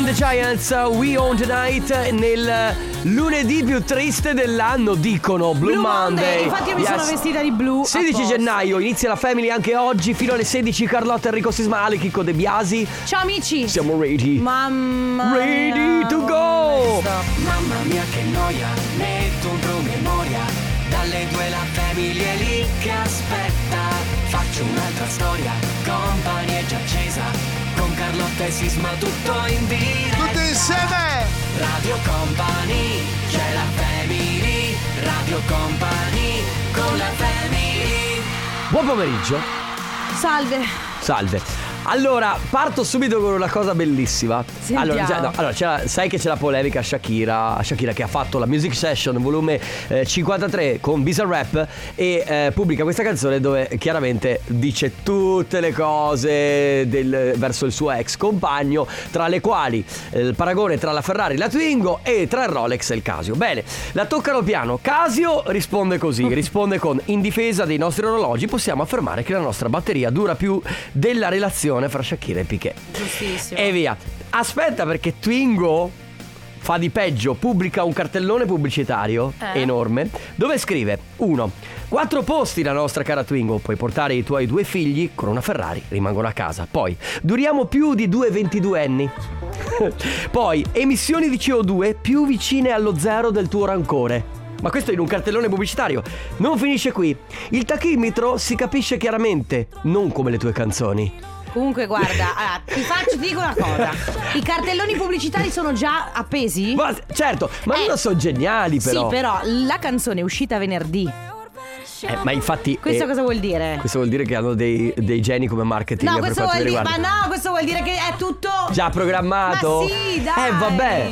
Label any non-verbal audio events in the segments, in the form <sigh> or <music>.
and the Giants, We Own Tonight nel lunedì più triste dell'anno, dicono Blue, Blue Monday. Monday. Infatti io mi sono Yes. vestita di blu. 16 apposta. gennaio inizia la Family anche oggi fino alle 16 Carlotta Enrico Sismale, Chicco De Biasi. Ciao amici. Siamo ready. Mamma Ready mia, to go. Mamma mia che noia, metto un promemoria Dalle due la famiglia è lì che aspetta Faccio un'altra storia, company è già Con Carlotta e Sisma tutto in diretta Tutti insieme! Radio Company, c'è la family Radio Company, con la family Buon pomeriggio. Salve. Salve. Allora, parto subito con una cosa bellissima. Allora, già- no, allora, sai che c'è la polemica Shakira, Shakira che ha fatto la Music Session volume eh, 53 con Bizarrap e eh, pubblica questa canzone dove chiaramente dice tutte le cose del- verso il suo ex compagno, tra le quali eh, il paragone tra la Ferrari e la Twingo e tra il Rolex e il Casio. Bene, la toccano piano. Casio risponde così, <laughs> risponde con in difesa dei nostri orologi possiamo affermare che la nostra batteria dura più della relazione fra Shakira e Piquet. Giustissimo. E via. Aspetta perché Twingo fa di peggio, pubblica un cartellone pubblicitario Eh? enorme dove scrive 1. Quattro posti la nostra cara Twingo, puoi portare i tuoi due figli con una Ferrari, rimangono a casa. Poi, duriamo più di due 22 anni. <laughs> Poi, emissioni di CO2 più vicine allo zero del tuo rancore. Ma questo in un cartellone pubblicitario. Non finisce qui. Il tachimetro si capisce chiaramente, non come le tue canzoni. Comunque guarda, <laughs> allora, ti faccio ti dico una cosa. I cartelloni pubblicitari sono già appesi? Ma certo, ma Eh. loro sono geniali però. Sì, però la canzone è uscita venerdì. Eh, ma infatti Questo eh, cosa vuol dire? Questo vuol dire che hanno dei, dei geni come marketing No, questo vuol dire. Ma no, questo vuol dire che è tutto. Già programmato? Ma sì, dai. Eh vabbè.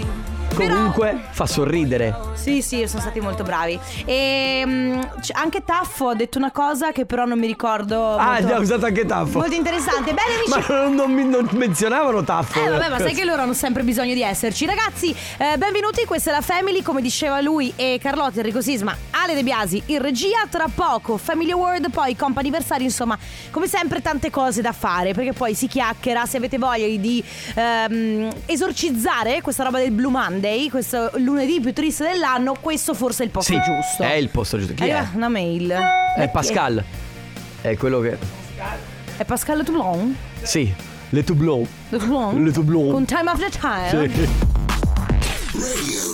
Però- Comunque fa sorridere. Sì, sì, sono stati molto bravi. E c- anche Taffo ha detto una cosa che però non mi ricordo. Ah, molto, abbiamo usato anche Taffo. Molto interessante. Bene, amici. Ma non, non non menzionavano Taffo. Eh vabbè ma sai che loro hanno sempre bisogno di esserci Ragazzi eh, benvenuti questa è la Family Come diceva lui e Carlotta Enrico Sisma Ale De Biasi in regia Tra poco Family Award Poi comp'anniversario Insomma come sempre tante cose da fare Perché poi si chiacchiera Se avete voglia di ehm, esorcizzare Questa roba del Blue Monday Questo lunedì più triste dell'anno Questo forse è il posto Sì, giusto È il posto giusto. Chi è? Arriva una mail È Pascal. È quello che. È Pascal Toulon Sì, le Toublon. Le Toulon Le Toublon. Con Time After Time Sì.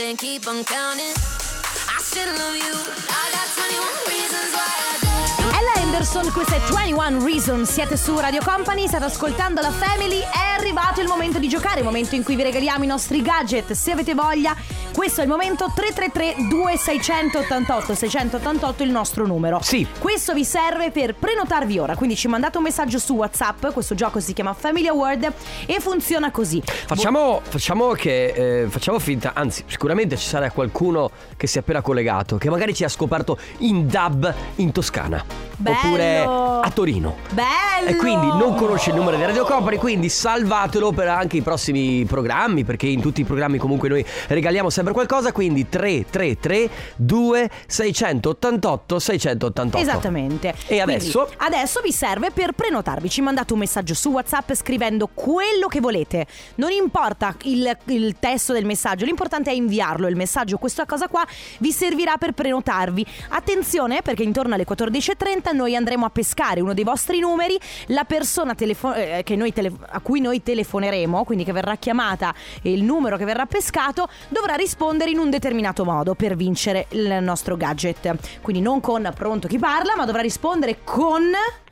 Ten. Keep on counting. I still love you. I got 21 reasons why I do. Ella Anderson, questa è 21 Reason, siete su Radio Company, state ascoltando la Family, è arrivato il momento di giocare, il momento in cui vi regaliamo i nostri gadget, se avete voglia, questo è il momento 333 2688 688 il nostro numero. Sì. Questo vi serve per prenotarvi ora, quindi ci mandate un messaggio su WhatsApp, questo gioco si chiama Family Award e funziona così. Facciamo, facciamo che eh, facciamo finta, anzi, sicuramente ci sarà qualcuno che si è appena collegato, che magari ci ha scoperto in dub in Toscana. Bello! Oppure a Torino. Bello! E quindi non conosce il numero di Radio Company, quindi salvatelo per anche i prossimi programmi, perché in tutti i programmi comunque noi regaliamo sempre qualcosa, quindi 333 2688 688. Esattamente. E Quindi, adesso? adesso vi serve per prenotarvi. Ci mandate un messaggio su WhatsApp scrivendo quello che volete. Non importa il, il testo del messaggio, l'importante è inviarlo. Il messaggio, questa cosa qua, vi servirà per prenotarvi. Attenzione perché intorno alle 14.30 noi andremo a pescare uno dei vostri numeri. La persona telefo- eh, che noi tele- a cui noi telefoneremo, quindi che verrà chiamata e il numero che verrà pescato, dovrà rispondere in un determinato modo per vincere il nostro gadget. Quindi non con pronto chi parla, ma dovrà rispondere con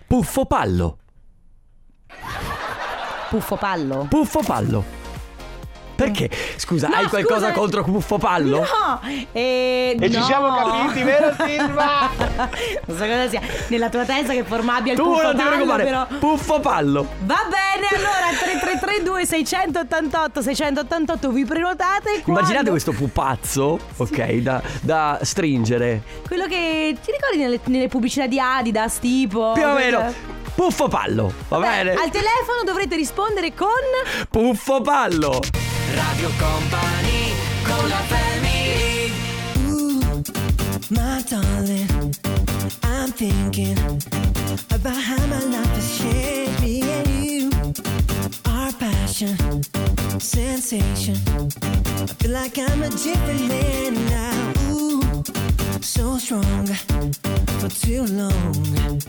Puffo Pallo. puffo pallo. Puffo Pallo. Perché? Scusa, No, hai qualcosa scusa. contro Puffo Pallo? No! E, E ci siamo capiti, vero <laughs> Silva? non so cosa sia. Nella tua testa che forma abbia il Tu puffo non ti preoccupare. però. Puffo Pallo. Va bene, allora 3332 688 688 vi prenotate quando- Immaginate questo pupazzo, ok, da, da stringere. Quello che ti ricordi nelle, nelle pubblicità di Adidas tipo Più o meno. Puffo Pallo, va Beh, bene? Al telefono dovrete rispondere con Puffo Pallo. Radio Company con la family My darling, I'm thinking about how my life has changed. Me and you, our passion, sensation. I feel like I'm a different man now. Ooh, so strong for too long.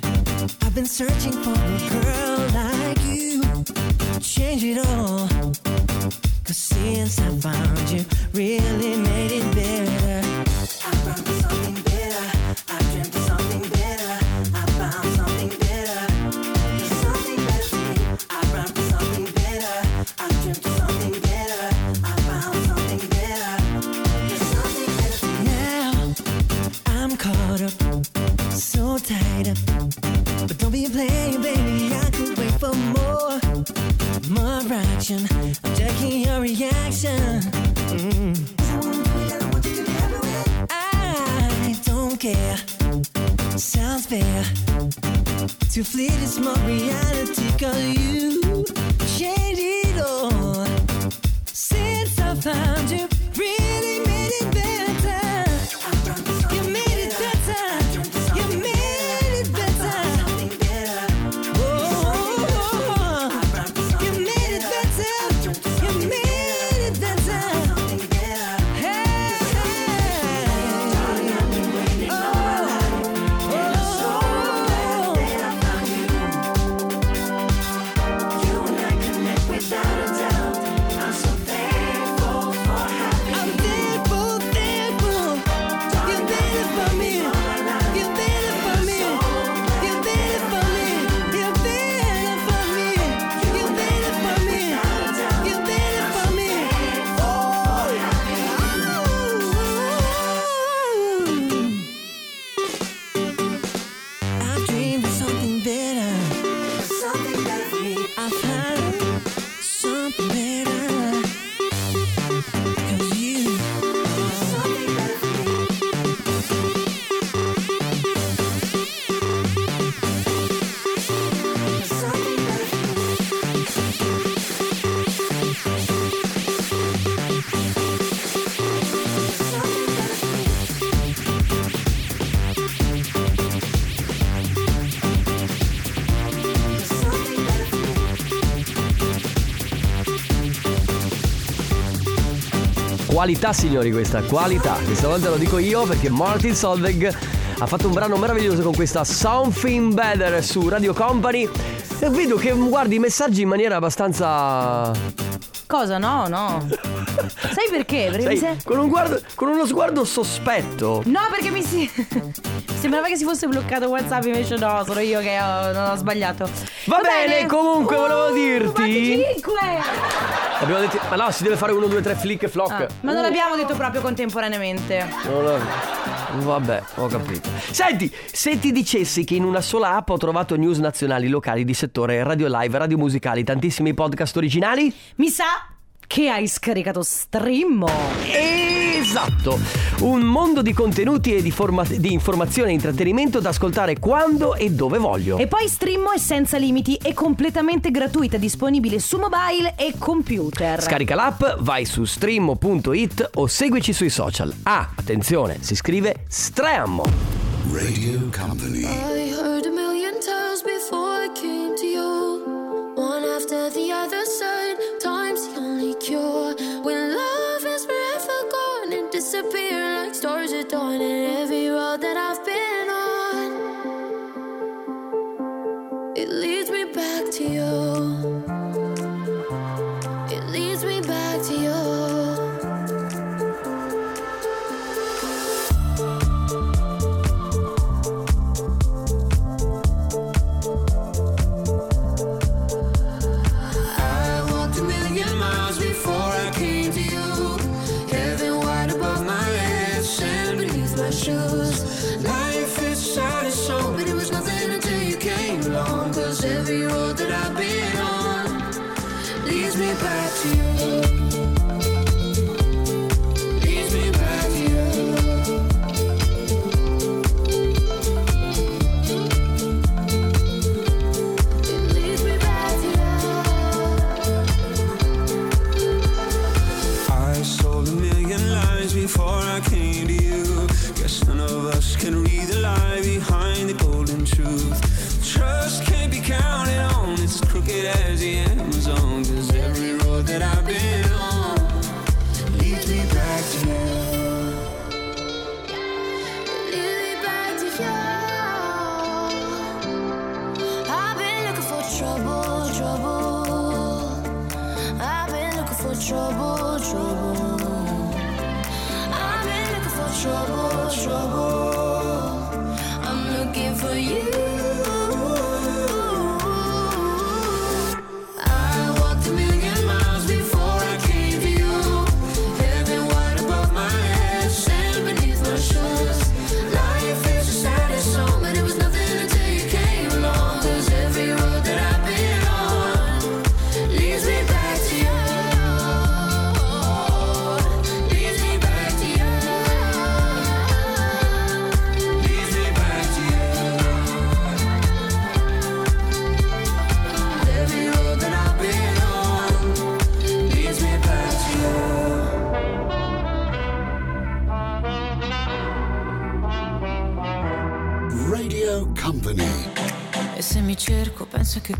I've been searching for a girl like you. Change it all. Cause since I found you, really made it better. I found something Qualità signori questa, qualità. Questa volta lo dico io perché Martin Solveig ha fatto un brano meraviglioso con questa Something Better su Radio Company. E vedo che guardi i messaggi in maniera abbastanza. Cosa? No, no. <laughs> Sai perché? Perché Sai, se- con, un guardo- con uno sguardo sospetto. No, perché mi si. <laughs> Sembrava che si fosse bloccato WhatsApp, invece no, sono io che ho, non ho sbagliato. Va bene, comunque volevo dirti- 5! Abbiamo detto. Ma no, si deve fare uno, due, tre flick e flock. Ah, ma non l'abbiamo detto proprio contemporaneamente. Non lo- Vabbè, ho capito. Senti, se ti dicessi che in una sola app ho trovato news nazionali, locali, di settore, radio live, radio musicali, tantissimi podcast originali? Mi sa che hai scaricato Streammo. Esatto! Un mondo di contenuti e di, forma- di informazione e intrattenimento da ascoltare quando e dove voglio. E poi Streammo è senza limiti e completamente gratuita, disponibile su mobile e computer. Scarica l'app, vai su streamo.it o seguici sui social. Ah, attenzione, si scrive Streammo. Radio Company. I heard a million times before I came to you. One after the other side, time's the only cure. When love disappear like stars at dawn, and every road that I've been on, it leads me back to you. Shoes.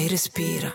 e respira.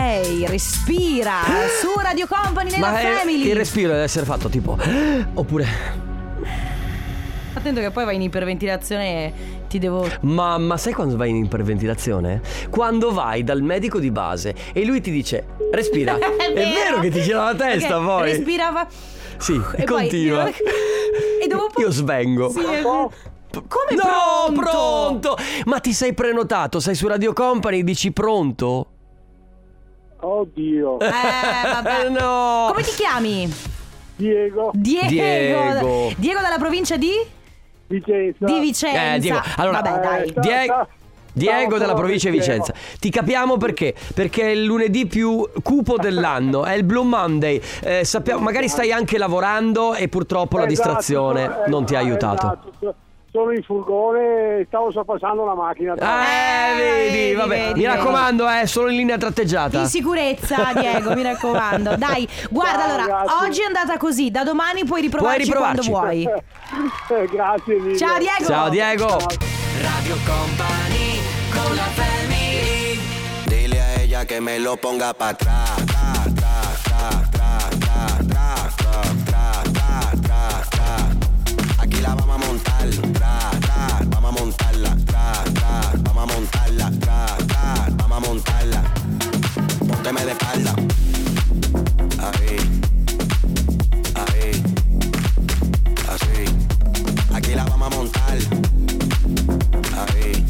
ok, respira su Radio Company nella Ma è- Family. il respiro deve essere fatto tipo. Oppure. Attento che poi vai in iperventilazione e ti devo Ma, ma sai quando vai in iperventilazione? Quando vai dal medico di base e lui ti dice respira. <laughs> è, vero. che ti gira la testa Ok, poi. Respira va- Sì, E poi- continua. E dopo un <laughs> po'- Io svengo. Sì, è- Come no, pronto? pronto? Ma ti sei prenotato? Sei su Radio Company? Dici pronto? Oddio. Eh, vabbè. no. Come ti chiami? Diego, Diego. Diego. Diego dalla provincia di? Vicenza. Di Vicenza. Eh, Diego, allora- Vabbè, dai. Eh, ciao, Diego della sono provincia di Diego. Vicenza. Ti capiamo perché? Perché è il lunedì più cupo dell'anno, è il Blue Monday. Eh, sappiamo, magari stai anche lavorando e purtroppo la Esatto, distrazione sono- non ti ha eh, aiutato. Sono in furgone e stavo sorpassando la macchina. Eh, vedi, vedi, vabbè. vedi, Mi vedi. raccomando, eh, solo in linea tratteggiata. In sicurezza, Diego, mi raccomando. Dai, guarda, Ciao, allora, grazie. oggi è andata così. Da domani puoi riprovarci, Puoi riprovarci. quando vuoi. <laughs> Eh, Grazie mille. Ciao, Diego. Ciao Diego. Radio Company con la family Dile a ella que me lo ponga para atrás. Aquí la vamos a montar. Tra, tra, vamos a montarla. Tra, tra, vamos a montarla. Tra, tra, vamos a montarla. Pónteme de espalda. Ahí. Ahí. Así. Aquí la vamos a montar. Ahí.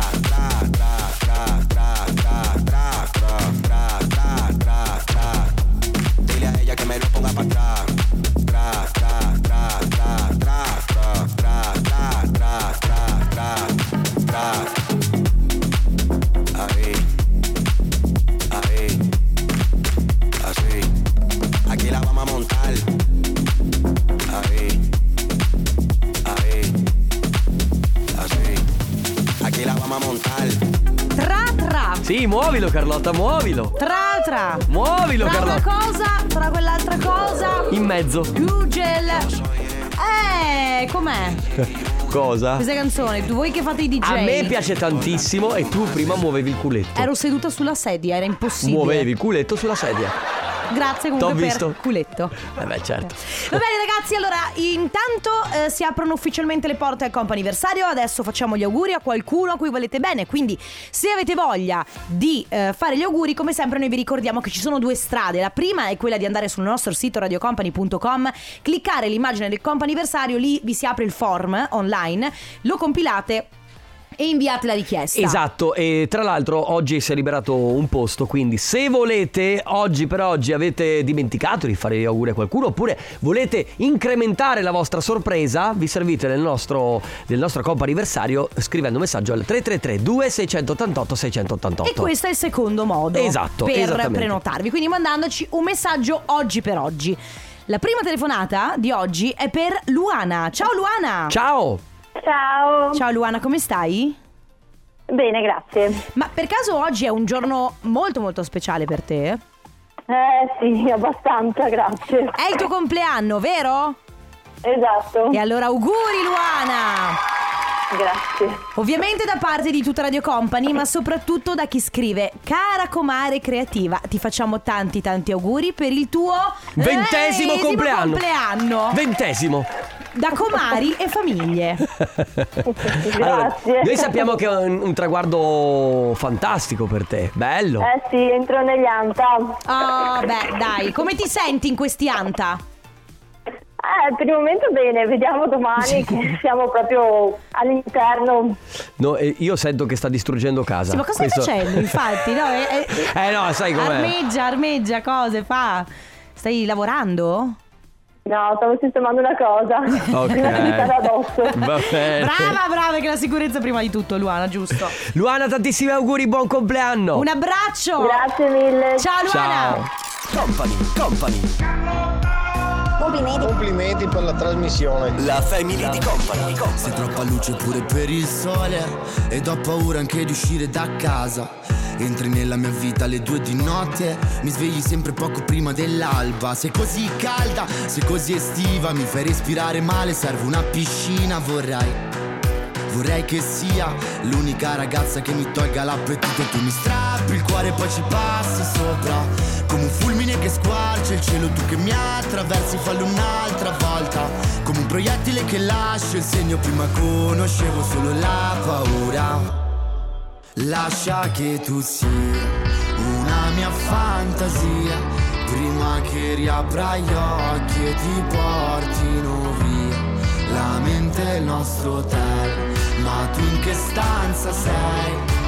muovilo Carlotta, muovilo. Tra tra. Muovilo Tra una Carlotta. cosa, tra quell'altra cosa. In mezzo. Google. Eh, com'è? <laughs> Cosa? Questa canzone, tu voi che fate i DJ. A me piace tantissimo e tu prima muovevi il culetto. Ero seduta sulla sedia, era impossibile. Muovevi il culetto sulla sedia. Grazie T'ho comunque visto. per culetto. Eh beh, certo. Va bene ragazzi, allora intanto eh, si aprono ufficialmente le porte al comp'anniversario, adesso facciamo gli auguri a qualcuno a cui volete bene, quindi se avete voglia di eh, fare gli auguri, come sempre noi vi ricordiamo che ci sono due strade, la prima è quella di andare sul nostro sito radiocompany.com, cliccare l'immagine del comp'anniversario, lì vi si apre il form online, lo compilate e inviate la richiesta. Esatto, e tra l'altro oggi si è liberato un posto, quindi se volete, oggi per oggi avete dimenticato di fare gli auguri a qualcuno oppure volete incrementare la vostra sorpresa, vi servite del nostro, del nostro anniversario scrivendo un messaggio al 333 2688 688. E questo è il secondo modo Esatto, per prenotarvi, quindi mandandoci un messaggio oggi per oggi. La prima telefonata di oggi è per Luana. Ciao Luana! Ciao! Ciao. Ciao Luana, come stai? Bene, grazie. Ma per caso oggi è un giorno molto molto speciale per te? Eh sì, abbastanza, grazie. È il tuo compleanno, vero? Esatto. E allora auguri Luana! Grazie. Ovviamente da parte di tutta Radio Company, ma soprattutto da chi scrive Cara comare creativa, ti facciamo tanti tanti auguri per il tuo Ventesimo compleanno. compleanno. Ventesimo! da comari e famiglie. Allora, noi sappiamo che è un, un traguardo fantastico per te, bello. Eh sì, entro negli anta. Oh, beh, dai, come ti senti in questi anta? Eh, per il momento bene, vediamo domani che siamo proprio all'interno. No, eh, io sento che sta distruggendo casa. Sì, ma cosa Questo- stai facendo, infatti? No, è- è- <laughs> Eh no, sai com'è. Armeggia, armeggia, cose, fa. Stai lavorando? No, stavo sistemando una cosa. <laughs> Ok. Prima di stare addosso. Va bene. Brava, brava, che la sicurezza prima di tutto, Luana, giusto? Luana, tantissimi auguri, buon compleanno. Un abbraccio! Grazie mille. Ciao Luana! Ciao. Company, company. Complimenti. Complimenti per la trasmissione. La family di company. Sei troppa luce pure per il sole Ed ho paura anche di uscire da casa Entri nella mia vita alle due di notte Mi svegli sempre poco prima dell'alba Sei così calda, sei così estiva Mi fai respirare male, serve una piscina Vorrei Vorrei che sia l'unica ragazza che mi tolga l'appetito Tu mi strappi il cuore e poi ci passi sopra Come un fulmine che squarcia il cielo Tu che mi attraversi fallo un'altra volta. Come un proiettile che lascia il segno Prima conoscevo solo la paura. Lascia che tu sia una mia fantasia Prima che riapra gli occhi e ti portino via. La mente è il nostro hotel Ma tu in che stanza sei?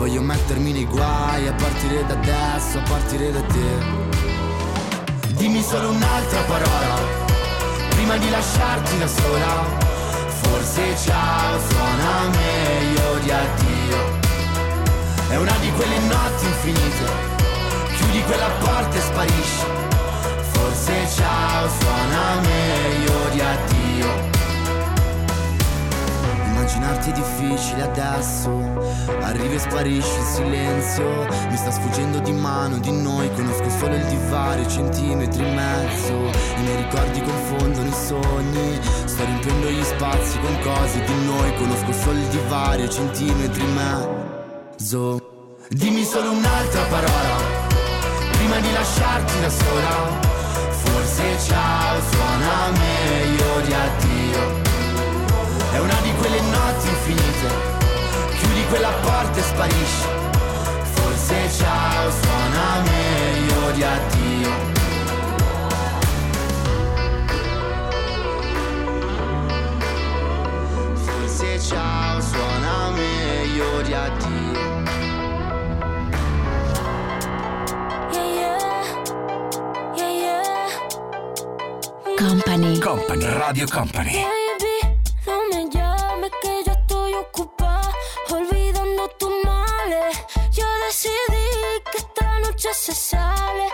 Voglio mettermi nei guai a partire da adesso, a partire da te. Dimmi solo un'altra parola Prima di lasciarti da sola. Forse ciao suona meglio di addio. È una di quelle notti infinite Chiudi quella porta e sparisci. Forse ciao suona meglio di addio Immaginarti è difficile adesso. Arrivi e sparisci in silenzio. Mi sta sfuggendo di mano di noi. Conosco solo il divario, centimetri in mezzo. I miei ricordi confondono i sogni. Sto riempiendo gli spazi con cose di noi. Conosco solo il divario, centimetri in mezzo. Dimmi solo un'altra parola Prima di lasciarti da sola. Forse ciao suona meglio di addio quelle notti infinite. Chiudi quella porta e sparisci. Forse ciao suona meglio di addio. Forse ciao suona meglio di addio. Company. Company, Radio Company. accesible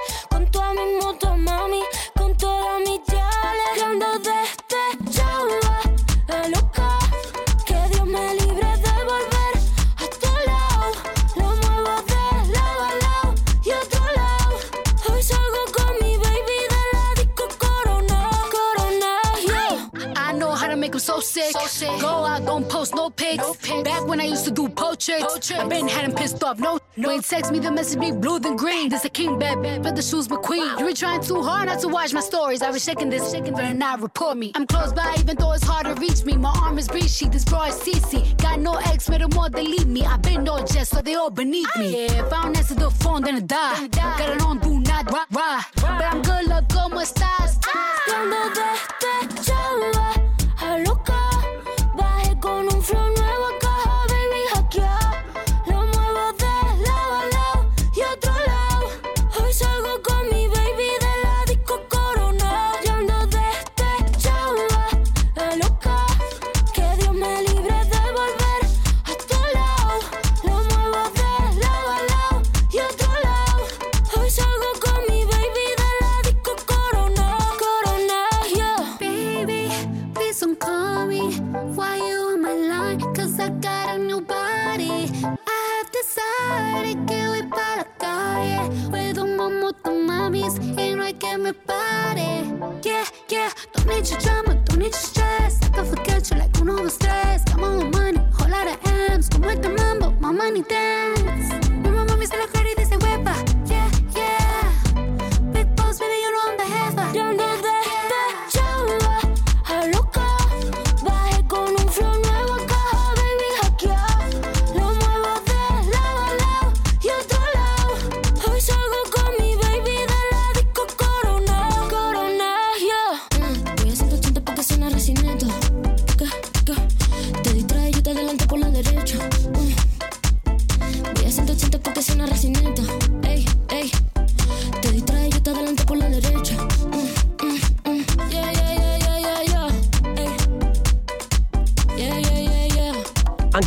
Go out, don't post no pics. Back when I used to do portraits, I been had him pissed off. No, no. Ain't text me the message be blue than green. This a king bad, but the shoes McQueen. You were trying too hard not to watch my stories. I was shaking this, shaking, better not report me. I'm close by, even though it's hard to reach me. My arm is breachy, this bra is CC. Got no ex, made them all delete me. I been no jest, so they all beneath me. Yeah, if I don't answer the phone, then I die. Got it on, do not rah, rah. But I'm good, look, como estás? Cuando despechaba a me pare.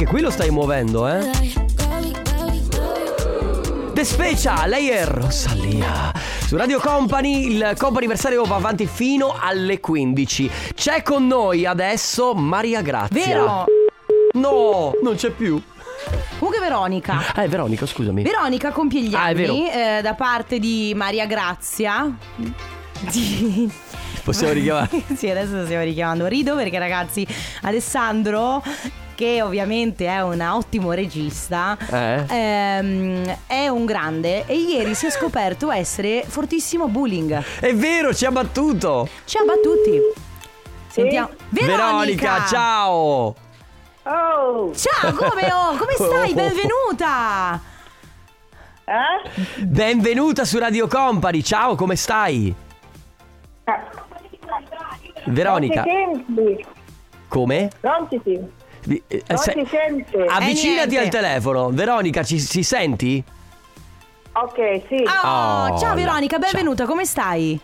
Qui lo stai muovendo, eh? The Special, lei è Rosalia. Su Radio Company il comp'anniversario va avanti fino alle 15. C'è con noi adesso Maria Grazia. Vero? No, non c'è più. Comunque Veronica. Ah, è Veronica, scusami. Veronica compie gli Ah, è vero. anni eh, da parte di Maria Grazia. Di- Possiamo richiamare. <laughs> sì, adesso stiamo richiamando. Rido perché ragazzi, Alessandro che ovviamente è un ottimo regista, Eh? ehm, è un grande e ieri si è scoperto essere fortissimo bullying. È vero, ci ha battuto. Ci ha battuti. Sentiamo. Veronica, ciao. Oh! Ciao, come, oh, come stai? <laughs> Oh. Benvenuta! Eh? Benvenuta su Radio Company. Ciao, come stai? Veronica. Ti senti? Come? Non eh, Non se- ti sente? Avvicinati Eh, al telefono. Veronica, ci, ci senti? Ok, sì. Oh, Oh, ciao. Veronica, benvenuta, come stai?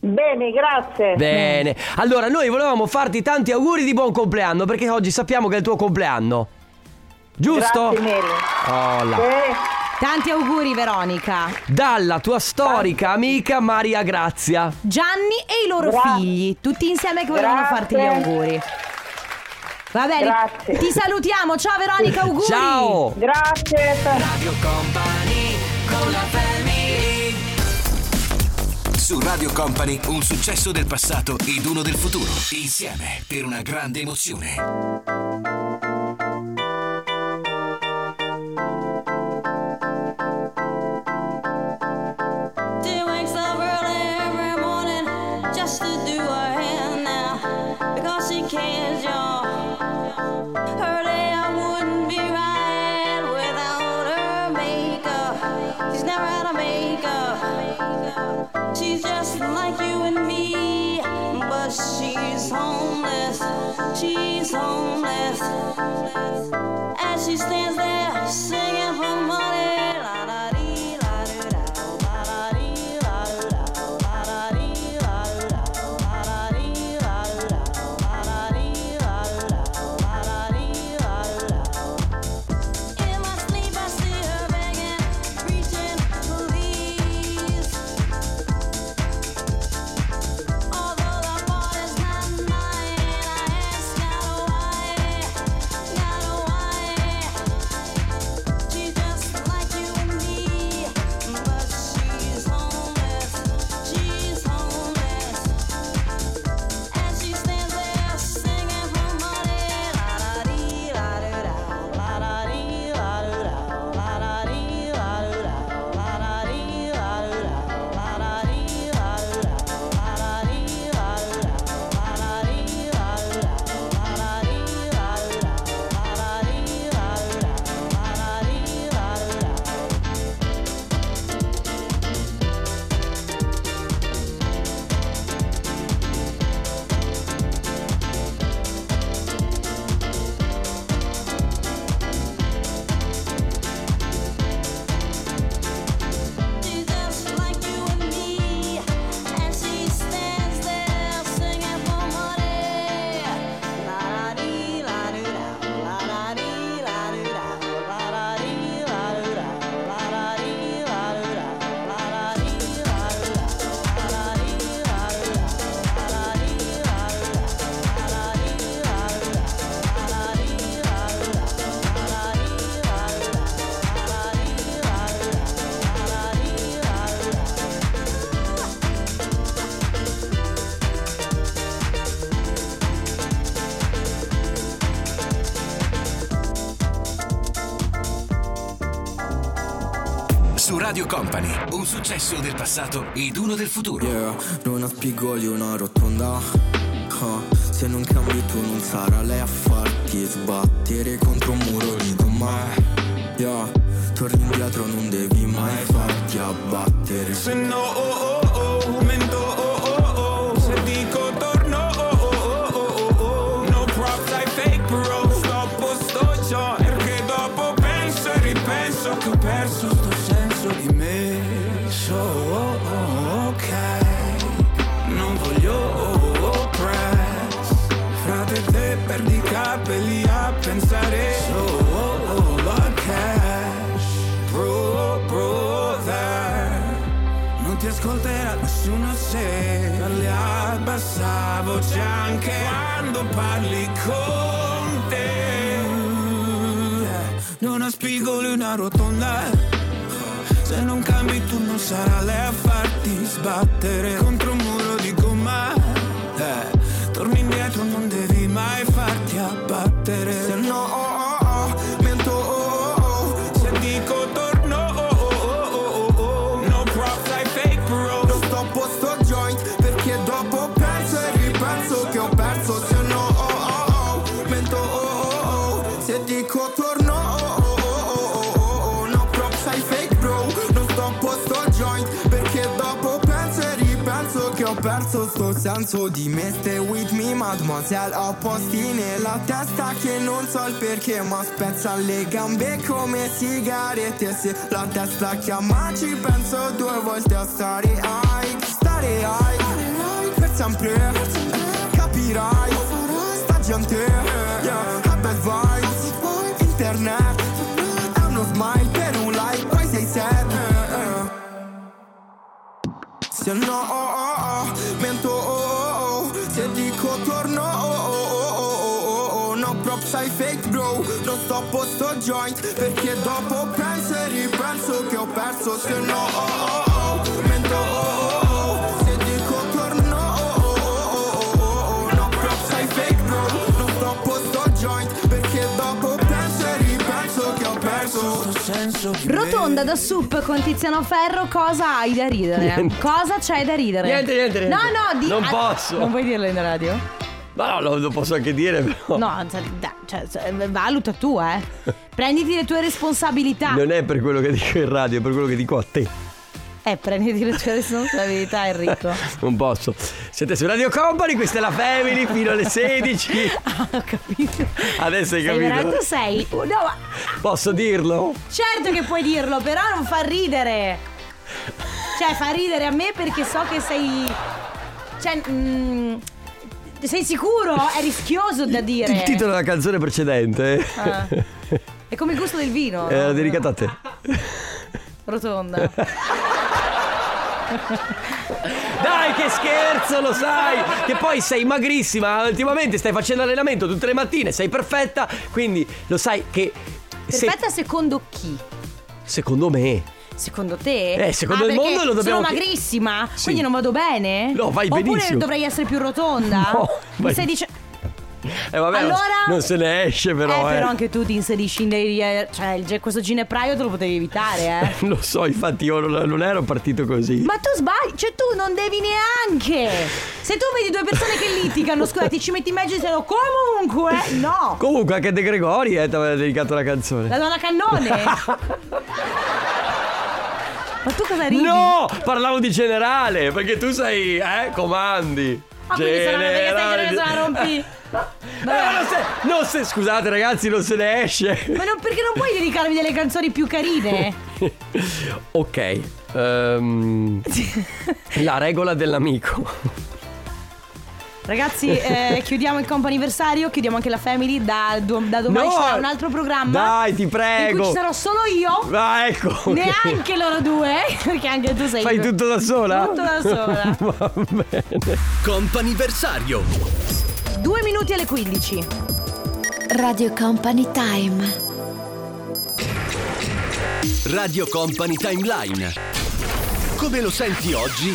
Bene, grazie. Bene. Allora, noi volevamo farti tanti auguri di buon compleanno perché oggi sappiamo che è il tuo compleanno. Giusto? Grazie. Oh, là. Eh, Tanti auguri Veronica. Dalla tua storica amica Maria Grazia. Gianni e i loro Gra- figli, tutti insieme che volevano Grazie. farti gli auguri. Va bene, Grazie. ti salutiamo, ciao Veronica, auguri. Ciao. grazie. Radio Company con la family Su Radio Company un successo del passato ed uno del futuro. Insieme per una grande emozione. She's homeless. As she stands there singing successo del passato ed uno del futuro. Yeah, non ha spigoli una rotonda. Ah, se non cambi tu non sarà lei a farti sbattere contro un muro di gomma. Yeah, torni indietro non devi mai farti abbattere. Se no, parli con te. Non ha spigoli una rotonda. Se non cambi tu non sarà lei a farti sbattere contro Dico torno, oh, oh, oh, oh, oh, oh. No props, I fake bro. Non stoppo sto joint perché dopo penso e ripenso che ho perso sto senso di me. Stay with me, mademoiselle. Ho posti nella testa che non so il perché, ma spezza le gambe come sigarette. Se la testa chiama, ci penso due volte a stare high. Stare high, per sempre. Capirai, sta gente, yeah, ha Se no, oh, oh, oh, mento, oh, oh, oh. Se dico torno, oh, oh, oh, oh, oh, oh, oh. No props, I fake bro. Non sto joint perché dopo penso e ripenso che ho perso. Se no, oh, oh, oh, Rotonda da soup con Tiziano Ferro, cosa hai da ridere? Niente. Cosa c'hai da ridere? Niente, niente, niente. No, no, di- Non posso. Non vuoi dirlo in radio? Ma no, lo, lo posso anche dire, però. No, cioè, cioè, valuta tu, eh. <laughs> Prenditi le tue responsabilità. Non è per quello che dico in radio, è per quello che dico a te. Eh, prenditi le tue responsabilità, Enrico. <laughs> Non posso. Siete su Radio Company, questa è la Family fino alle 16. <laughs> Ah, ho capito. Adesso hai Sei capito? sei. Oh, no, ma Posso dirlo? certo che puoi dirlo, però non fa ridere. Cioè, fa ridere a me perché so che sei. Cioè. mm, sei sicuro? È rischioso da dire. Il titolo della canzone precedente Ah. È come il gusto del vino. era dedicato a te. Rotonda. <laughs> <laughs> Dai, che scherzo, lo sai! Che poi sei magrissima, ultimamente stai facendo allenamento tutte le mattine, sei perfetta, quindi lo sai che. se- Perfetta secondo chi? secondo me. Secondo te? Eh, secondo Ah, il mondo lo dobbiamo Sono magrissima, Sì. quindi non vado bene? No, vai Oppure benissimo. dovrei essere più rotonda? No, Mi vai- stai dicendo. Eh vabbè, Allora- non se ne esce però, eh, eh. però anche tu ti inserisci in dei. eh, Cioè, il- questo ginepraio te lo potevi evitare, eh. <laughs> Lo so, infatti io non, non ero partito così. Ma tu sbagli, cioè tu non devi neanche. Se tu vedi due persone che litigano, scusa, ti ci metti in mezzo e dicono comunque, no. <laughs> Comunque anche De Gregori eh, ti aveva dedicato la canzone. La donna cannone. <laughs> Ma tu cosa ridi? No, parlavo di generale, perché tu sei, eh, comandi. Ah, quindi perché stai Generale. girando se la rompi. Eh, non se, non se- scusate ragazzi, non se ne esce. Ma non, perché non puoi dedicarmi delle canzoni più carine? <laughs> ok. ehm, <laughs> la regola dell'amico. Ragazzi, eh, <laughs> chiudiamo il comp'anniversario, chiudiamo anche la family. Da, do- da domani No! ci sarà un altro programma. Dai, ti In prego. cui ci sarò solo io. Ah, ecco. Neanche loro due, <laughs> perché anche tu sei. Fai tutto da sola? Tutto da sola. <laughs> Va bene. Comp'anniversario. Due minuti alle 15. Radio Company Time. Radio Company Timeline. Come lo senti oggi?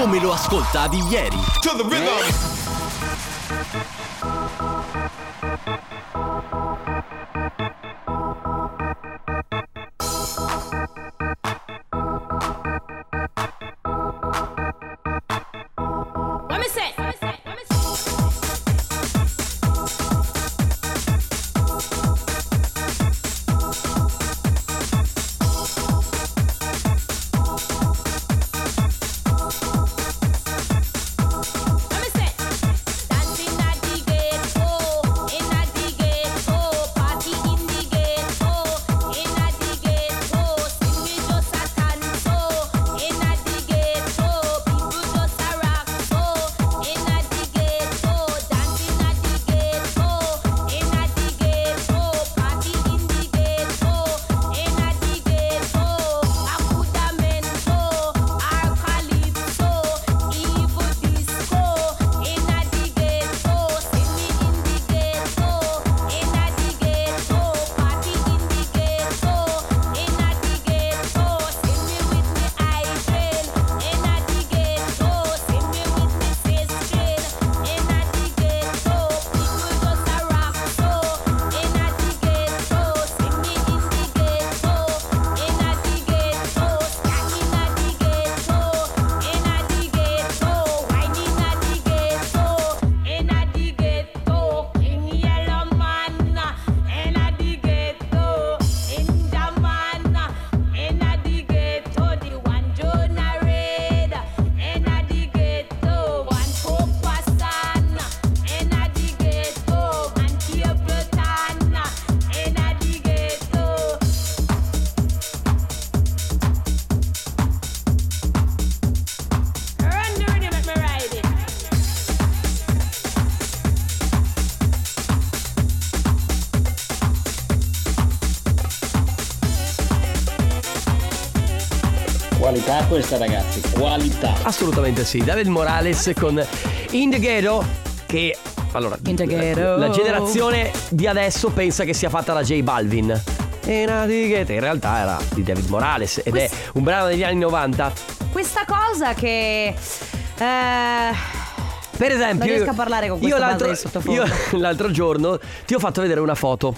Come lo ascoltavi ieri? Questa ragazzi, qualità. Assolutamente sì. David Morales con In the Ghetto che allora Ghetto. la generazione di adesso pensa che sia fatta da J Balvin. E una di Ghetto, in realtà era di David Morales ed è un brano degli anni 90. Questa cosa che. Eh, Per esempio, Non riesco io- a parlare con io questa l'altro, io <laughs> l'altro giorno ti ho fatto vedere una foto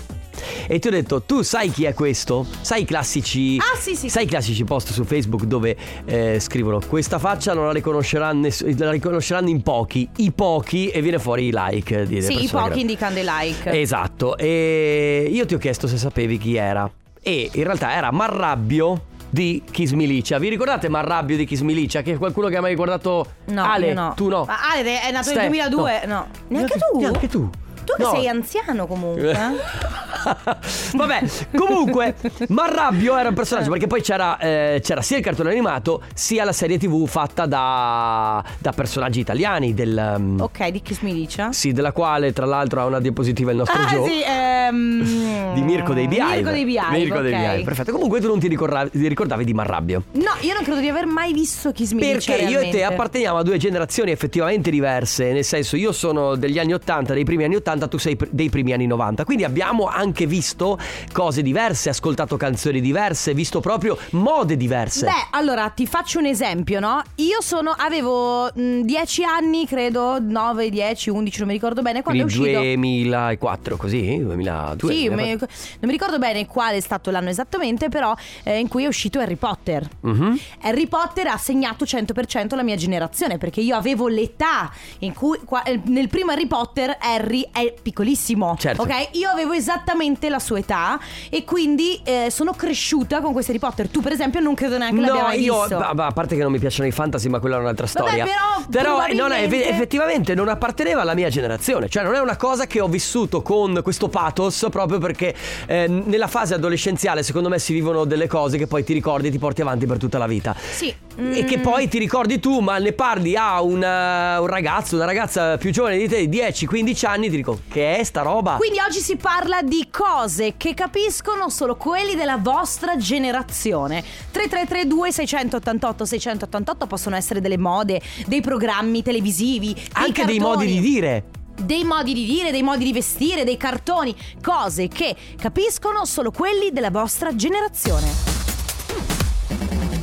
e ti ho detto, tu sai chi è questo? Sai i classici Ah, sì, sì, Sai i classici post su Facebook dove eh, scrivono questa faccia non la riconosceranno, ness- la riconosceranno in pochi, i pochi e viene fuori i like di sì, i pochi che- indicano dei like. Esatto, e io ti ho chiesto se sapevi chi era. E in realtà era Marrabbio di Kiss Milicia. Vi ricordate Marrabbio di Kiss Milicia? Che è qualcuno che ha mai guardato No, Ale? no. Tu no. Ma Ale è nato Ste- nel 2002. No. Neanche tu? Neanche tu. Tu che No. sei anziano comunque. eh? <laughs> Vabbè, comunque, Marrabbio era un personaggio perché poi c'era, eh, c'era sia il cartone animato sia la serie tv fatta da, da personaggi italiani. Del, um, Ok, di Kiss dice. Sì, della quale tra l'altro ha una diapositiva il nostro Ah, Joe. sì, ehm, Di Mirko dei Beehive Mirko dei Beehive, Mirko dei ok. Beehive, perfetto Comunque tu non ti ricordavi, ti ricordavi di Marrabbio No, io non credo di aver mai visto Kiss mi dice. Perché io e te apparteniamo a due generazioni effettivamente diverse Nel senso io sono degli anni 80, dei primi anni 80 Tu sei dei primi anni 90 Quindi abbiamo anche visto cose diverse Ascoltato canzoni diverse Visto proprio mode diverse Beh, allora ti faccio un esempio, no? Io sono, avevo mh, 10 anni, credo, 9, 10, 11, non mi ricordo bene quando Quindi è uscito. 2004 così 2002 Sì, 2004. me- non mi ricordo bene quale è stato l'anno esattamente, però eh, in cui è uscito Harry Potter. Mhm. Harry Potter ha segnato 100% la mia generazione perché io avevo l'età in cui qua- eh, nel primo Harry Potter Harry è piccolissimo, Certo. ok? Io avevo esattamente la sua età e quindi eh, sono cresciuta con questo Harry Potter. Tu per esempio non credo neanche l'abbia No, mai io visto. bah, a parte che non mi piacciono i fantasy, ma quella è un'altra Vabbè, storia. però non è- effettivamente non apparteneva alla mia generazione. Cioè, non è una cosa che ho vissuto con questo pathos proprio perché eh, nella fase adolescenziale, secondo me, si vivono delle cose che poi ti ricordi e ti porti avanti per tutta la vita. Sì. E che Mm. poi ti ricordi tu, ma ne parli a una- un ragazzo, una ragazza più giovane di te, 10-15 anni, ti dico, che è sta roba? Quindi oggi si parla di cose che capiscono solo quelli della vostra generazione. 3332 688 688 possono essere delle mode, dei programmi televisivi, dei Anche dei modi cartoni. di dire. Dei modi di dire, dei modi di vestire, dei cartoni, cose che capiscono solo quelli della vostra generazione.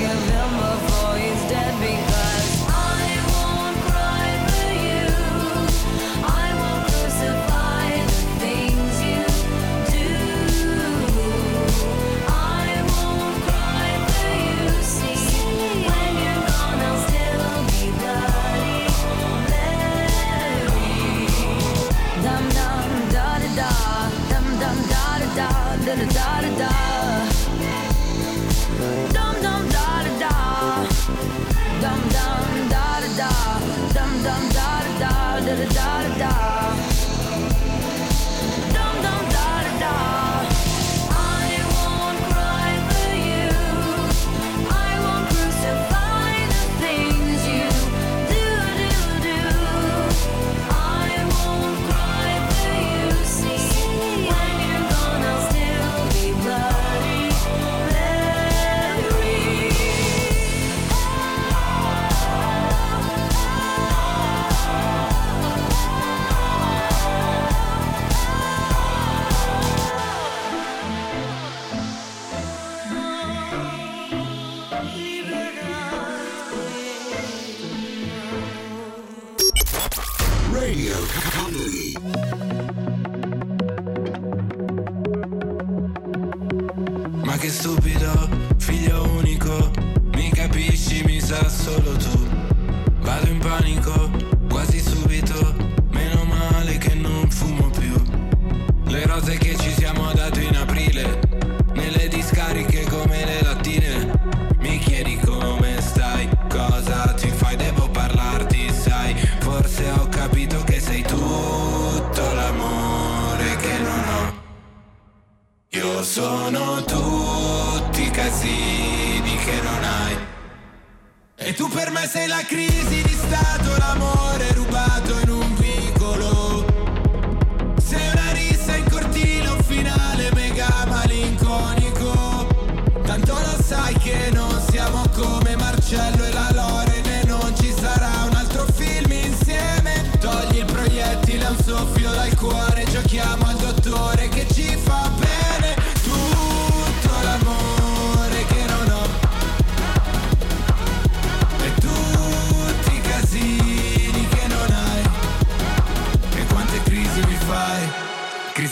again.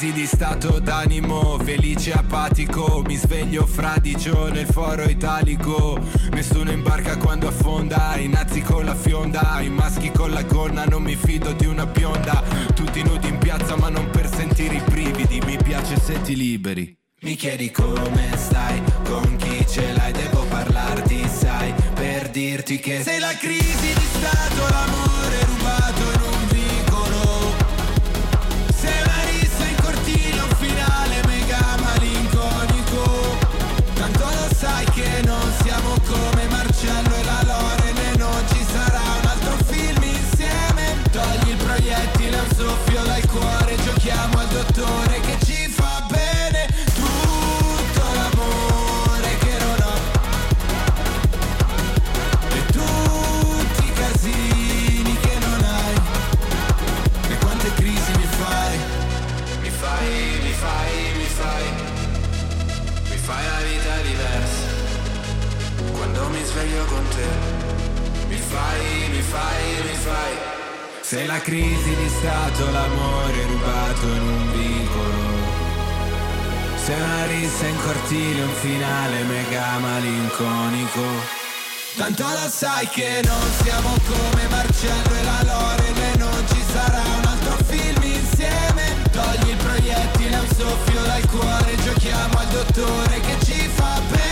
Crisi di stato d'animo, felice apatico. Mi sveglio fradicio nel foro italico. Nessuno imbarca quando affonda I nazi con la fionda, i maschi con la gonna Non mi fido di una bionda. Tutti nudi in piazza ma non per sentire i brividi. Mi piace se ti liberi. Mi chiedi come stai, con chi ce l'hai, devo parlarti, sai, per dirti che sei la crisi di stato, l'amore rubato Sei la crisi di stato, l'amore rubato in un vicolo sei una rissa in cortile, un finale mega malinconico. Tanto lo sai che non siamo come Marcello e la Loren e non ci sarà un altro film insieme. Togli il proiettile un soffio dal cuore, giochiamo al dottore che ci fa bene.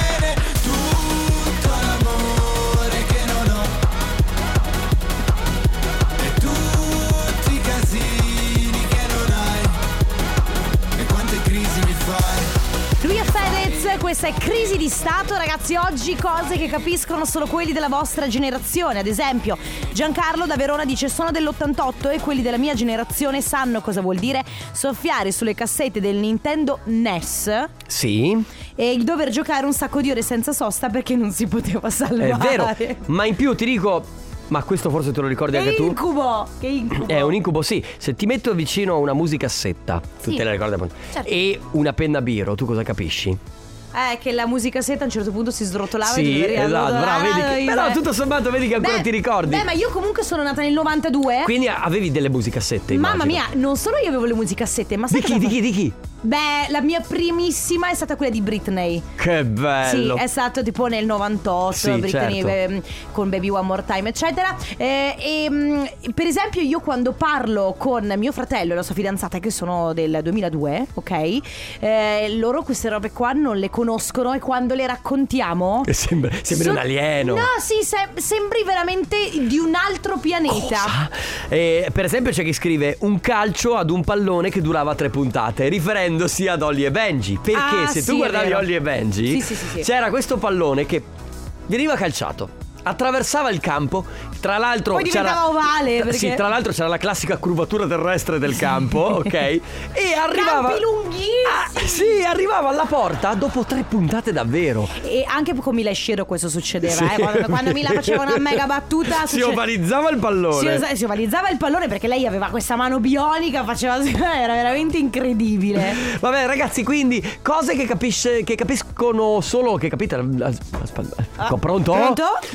Questa è crisi di stato, ragazzi. Oggi cose che capiscono solo quelli della vostra generazione. Ad esempio, Giancarlo da Verona dice: Sono dell'88 e quelli della mia generazione sanno cosa vuol dire soffiare sulle cassette del Nintendo NES Sì, e il dover giocare un sacco di ore senza sosta perché non si poteva salvare. è vero. Ma in più ti dico. Ma questo forse te lo ricordi Che anche tu? incubo! Che incubo! È un incubo, sì. Se ti metto vicino a una musicassetta, tu Sì. te la ricordi appunto, Certo. e una penna biro, tu cosa capisci? Eh, che la musica seta a un certo punto si srotolava e sì, dovevi esatto, bravo, vedi che- Ah, Però tutto sommato vedi che ancora Beh, ti ricordi. Beh, ma io comunque sono nata nel 92. Quindi avevi delle musicassette, Mamma immagino. mia, non solo io avevo le musicassette, ma sai Di chi, di chi, di chi? Beh, la mia primissima è stata quella di Britney. Che bello. Sì, è stato tipo nel 98, Sì, Britney certo. ehm, con Baby One More Time, eccetera. Eh, e mm, per esempio, io quando parlo con mio fratello e la sua fidanzata, che sono del 2002, ok? eh, loro queste robe qua non le conoscono e quando le raccontiamo. E Sembra, sembri un so- alieno. No, sì, se- sembri veramente di un altro pianeta. E, per esempio c'è chi scrive un calcio ad un pallone che durava tre puntate, riferendosi ad Ollie e Benji. Perché Ah, se tu sì, è guardavi vero. E Benji, Sì, sì, sì, sì. c'era questo pallone che veniva calciato. Attraversava il campo, tra l'altro Poi c'era ovale, perché- Sì, tra l'altro c'era la classica curvatura terrestre del campo, ok? <laughs> E arrivava Campi lunghissimi. Ah, sì, arrivava alla porta dopo tre puntate davvero. E anche con Mila e Shiro questo succedeva, Sì, eh, quando, quando Mila <laughs> faceva una mega battuta Si succe- ovalizzava il pallone. Si, si ovalizzava il pallone perché lei aveva questa mano bionica, faceva <laughs> era veramente incredibile. Vabbè, ragazzi, quindi cose che, capisce, che capiscono solo. Che capite? Aspetta, Ah, pronto? Pronto? Che-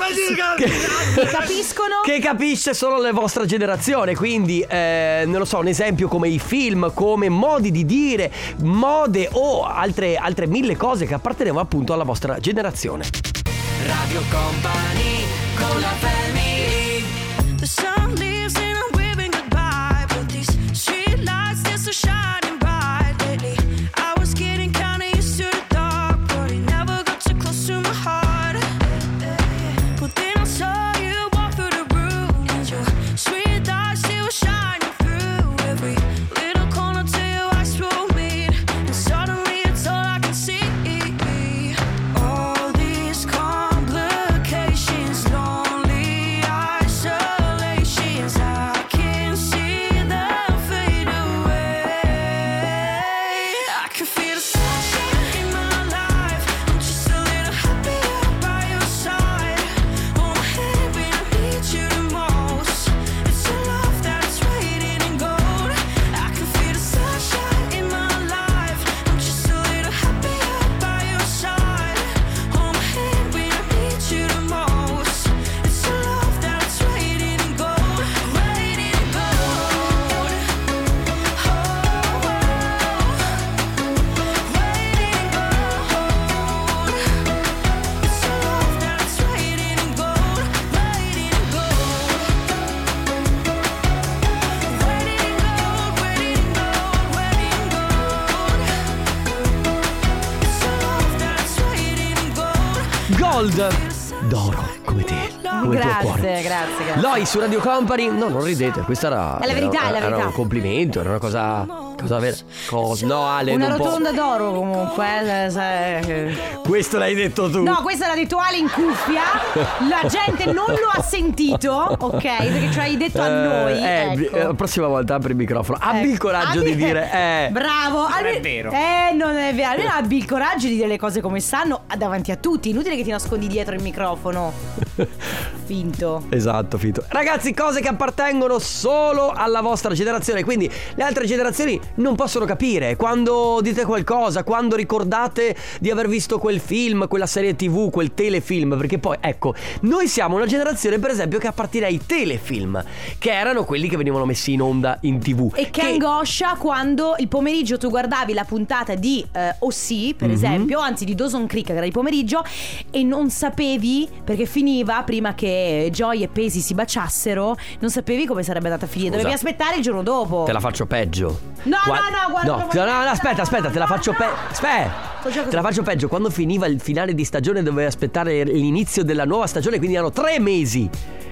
Che <laughs> capiscono. Che capisce solo la vostra generazione, quindi eh, non lo so, un esempio come i film, come modi di dire, mode o altre, altre mille cose che appartenevano appunto alla vostra generazione. Radio Company con la family Grazie, grazie, grazie. Loi su Radio Company, no, non ridete, questa era. È la verità, era, è la era verità. un complimento, era una cosa. Cosa vera. Cosa, no, Ale, Una rotonda d'oro comunque. eh, se- Questo l'hai detto tu. No, questa è la rituale in cuffia. La <laughs> gente non lo ha sentito, ok? Perché ce l'hai detto a noi. Eh, ecco. eh, la prossima volta apri il microfono. Abbi il coraggio Abbi- di dire. <laughs> Eh. Bravo. Non è Abbi- vero. Eh, non è vero. Almeno abbi il coraggio di dire le cose come stanno davanti a tutti. Inutile che ti nascondi dietro il microfono. <laughs> Finto. Esatto, Fito. Ragazzi, cose che appartengono solo alla vostra generazione. Quindi le altre generazioni non possono capire. Quando dite qualcosa, quando ricordate di aver visto quel film, quella serie TV, quel telefilm. Perché poi, ecco, noi siamo una generazione, per esempio, che appartiene ai telefilm, che erano quelli che venivano messi in onda in TV. E che angoscia quando il pomeriggio tu guardavi la puntata di eh, O.C., per Mhm. esempio, anzi di Dawson Creek, che era di pomeriggio, e non sapevi, perché finiva prima che Joy e Pesi si baciassero, non sapevi come sarebbe andata a finire. Dovevi aspettare il giorno dopo. Te la faccio peggio. No, Gua- no, no, guarda. No, no, no, aspetta, aspetta, te la faccio peggio. Aspetta. Te la faccio peggio. Quando finiva il finale di stagione dovevi aspettare l'inizio della nuova stagione, quindi erano tre mesi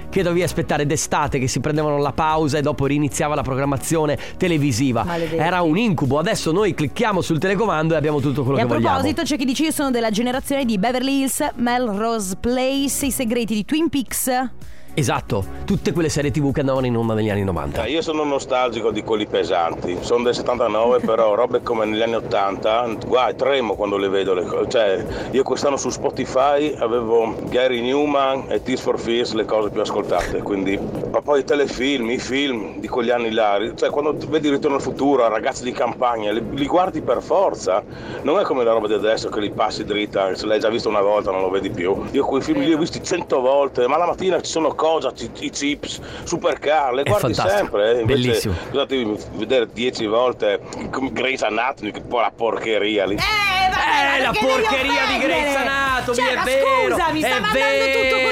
che dovevi aspettare d'estate, che si prendevano la pausa e dopo riniziava la programmazione televisiva. Maledetti. Era un incubo. Adesso noi clicchiamo sul telecomando e abbiamo tutto quello E a che vogliamo. proposito, c'è chi dice io sono della generazione di Beverly Hills, Melrose Place, i segreti di Twin Peaks. Esatto, tutte quelle serie TV che andavano in onda negli anni 90. Io sono nostalgico di quelli pesanti, sono del 79 <laughs> però robe come negli anni 80, guai, tremo quando le vedo, le cose. cioè io quest'anno su Spotify avevo Gary Newman e Tears for Fears le cose più ascoltate, quindi ma poi i telefilm, i film di quegli anni là, cioè quando vedi Ritorno al futuro, ragazzi di campagna, li, li guardi per forza, non è come la roba di adesso che li passi dritta, se l'hai già visto una volta non lo vedi più, io quei film li ho visti cento volte, ma la mattina ci sono cose, ci- i chips, supercar, le È guardi fantastico, sempre, eh, invece bellissimo. cosa devi vedere dieci volte Grey's Anatomy, che poi la porcheria lì. Eh, la perché devi porcheria di? Grey's Anatomy, Cioè, è ma vero. scusa, mi sta è mandando tutto vero.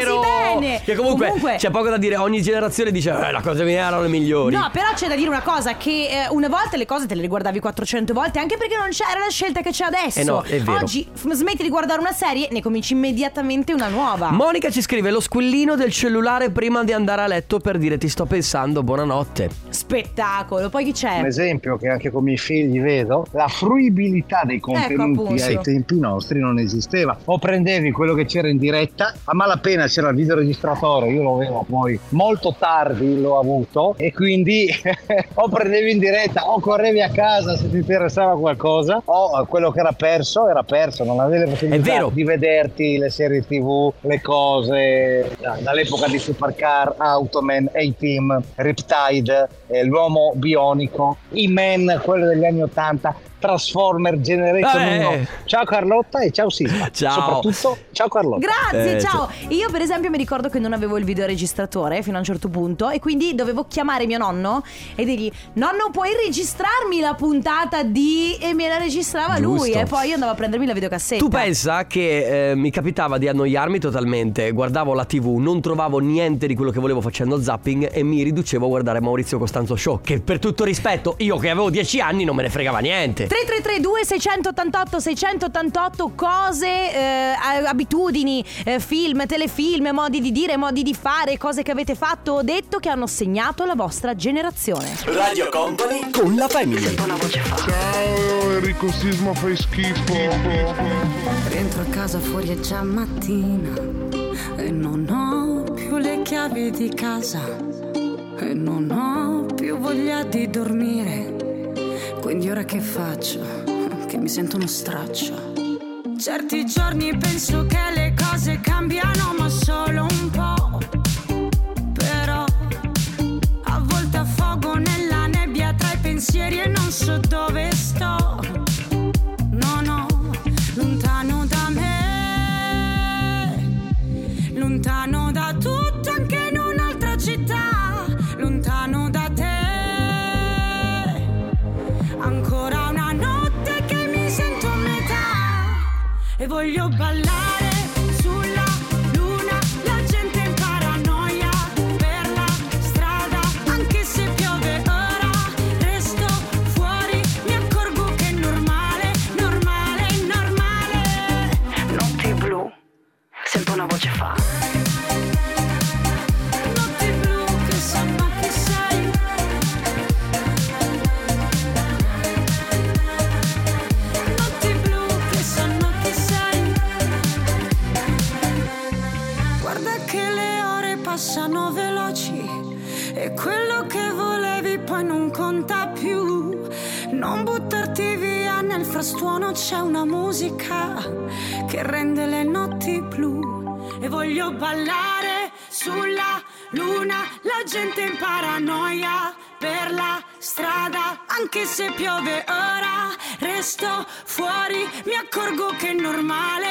Bene. Che comunque, Comunque- c'è poco da dire, ogni generazione dice eh, la cosa mia erano le migliori. No, però c'è da dire una cosa: che eh, una volta le cose te le riguardavi 400 volte, anche perché non c'era la scelta che c'è adesso. Eh no, è vero. Oggi f- smetti di guardare una serie, ne cominci immediatamente una nuova. Monica ci scrive lo squillino del cellulare prima di andare a letto per dire ti sto pensando, buonanotte. Spettacolo. Poi chi c'è? Un esempio che anche con i miei figli vedo, la fruibilità dei contenuti Ecco, ai tempi nostri non esisteva. O prendevi quello che c'era in diretta, a malapena c'era il videoregistratore, io lo avevo poi molto tardi l'ho avuto e quindi <laughs> o prendevi in diretta o correvi a casa se ti interessava qualcosa o quello che era perso era perso, non avevi la possibilità di vederti le serie tv, le cose da- dall'epoca di Supercar, Automan, A-Team, Riptide, eh, l'uomo bionico, i men, quello degli anni 80, Transformer Generation Vabbè. 1. Ciao Carlotta e ciao Sisma. <laughs> Ciao. Soprattutto ciao Carlotta. Grazie, Eh, ciao. Io per esempio mi ricordo che non avevo il videoregistratore fino a un certo punto e quindi dovevo chiamare mio nonno e dirgli "Nonno, puoi registrarmi la puntata di" e me la registrava lui Giusto. e poi io andavo a prendermi la videocassetta. Tu pensa che eh, mi capitava di annoiarmi totalmente, guardavo la tv, non trovavo niente di quello che volevo facendo zapping e mi riducevo a guardare Maurizio Costanzo Show, che per tutto rispetto, io che avevo 10 anni non me ne fregava niente. 3332 688 688 cose, eh, abitudini, eh, film, telefilm, modi di dire, modi di fare, cose che avete fatto o detto che hanno segnato la vostra generazione. Radio Company con la family. Ciao Enrico Sisma fai schifo. Rientro a casa fuori è già mattina e non ho più le chiavi di casa e non ho più voglia di dormire. Quindi ora che faccio? Che mi sento uno straccio. Certi giorni penso che le cose cambiano ma solo un po'. Però a volte affogo nella nebbia tra i pensieri e non so dove sto. No, no, lontano da me, lontano voglio ballare accorgo che è normale,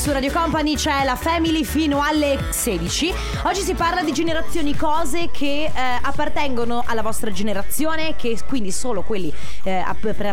su Radio Company, c'è la Family fino alle 16. Oggi si parla di generazioni, cose che eh, appartengono alla vostra generazione, che quindi solo quelli eh,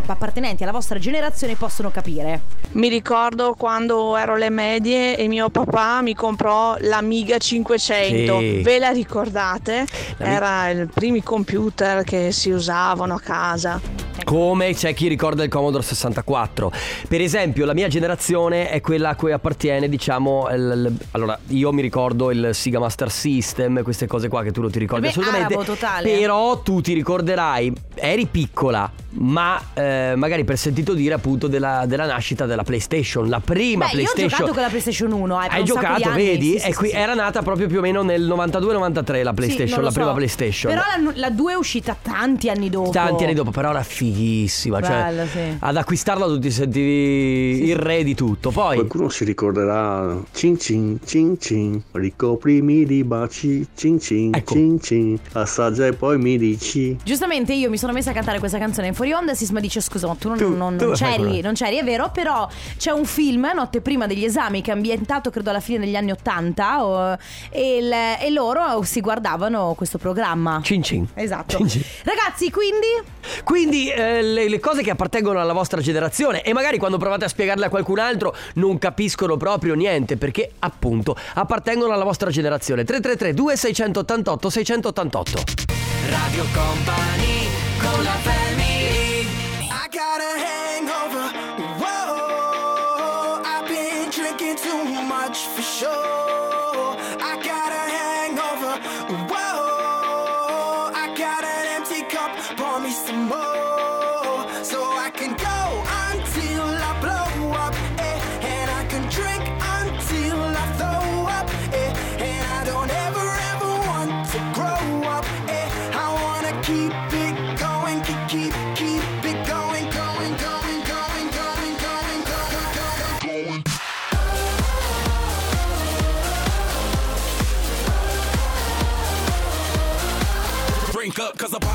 appartenenti alla vostra generazione possono capire. Mi ricordo quando ero alle medie e mio papà mi comprò l'Amiga 500. Sì. Ve la ricordate? L'Ami- Era i primi computer che si usavano a casa. Come c'è chi ricorda il Commodore 64. Per esempio, la mia generazione è quella a cui appartiene, diciamo. il- il- allora, io mi ricordo il Sega Master System, queste cose qua che tu non ti ricordi Beh, assolutamente. arabo totale. Però tu ti ricorderai, eri piccola, ma eh, magari per sentito dire appunto della, della nascita della PlayStation, la prima Beh, io ho PlayStation. giocato con la PlayStation 1, eh, Hai un sacco di giocato, anni, vedi? sì, sì, e qui sì, era nata proprio più o meno nel 92-93 la Sì, PlayStation, non lo la prima so. PlayStation. Però la, la 2 è uscita tanti anni dopo. Tanti anni dopo, però era fighissima. Bella, cioè, sì. ad acquistarla tu ti sentivi il re di tutto. Poi, Qualcuno si ricorderà Cin cin cin cin Ricoprimi di baci Cin cin Ecco. cin cin Assaggia e poi mi dici Giustamente io mi sono messa a cantare questa canzone in fuori onda e Sisma dice scusa ma tu non, Tu- non- tu non fai c'eri, non c'eri, è vero, però c'è un film notte prima degli esami che è ambientato credo alla fine degli anni Ottanta o- e, il- e loro si guardavano questo programma. Cin cin. Esatto. Cin cin. Ragazzi, quindi quindi eh, le, le cose che appartengono alla vostra generazione e magari quando provate a spiegarle a qualcun altro non capiscono proprio niente perché appunto appartengono alla vostra generazione. 333 2688 688. Radio Company con la got a hangover. Whoa, I've been drinking too much for sure.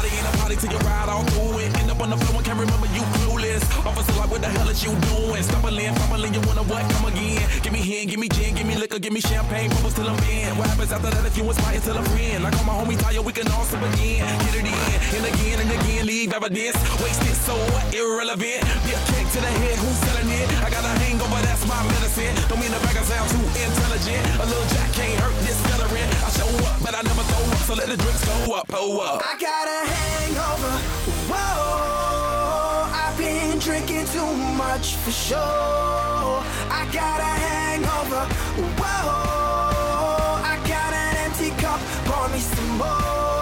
A party ain't a party till you ride all through it. End up on the floor and can't remember you clueless. Officer, like, what the hell is you doing? Stumbling, fumbling, you wanna what? Come again. Give me hen, give me gin, give me liquor, give me champagne, bubbles till I'm in. What happens after that if you inspire till a friend? Like all my homies tired, we can all sip again. Get it in, and again and again, leave evidence. Wasted, so? Irrelevant. Get kick to the head, who's selling it? My medicine. Don't mean to back I sound too intelligent. A little jack can't hurt this veteran. I show up, but I never throw up, so let the drinks go up, oh up. I got a hangover. Whoa, I've been drinking too much for sure. I got a hangover. Whoa, I got an empty cup. Pour me some more.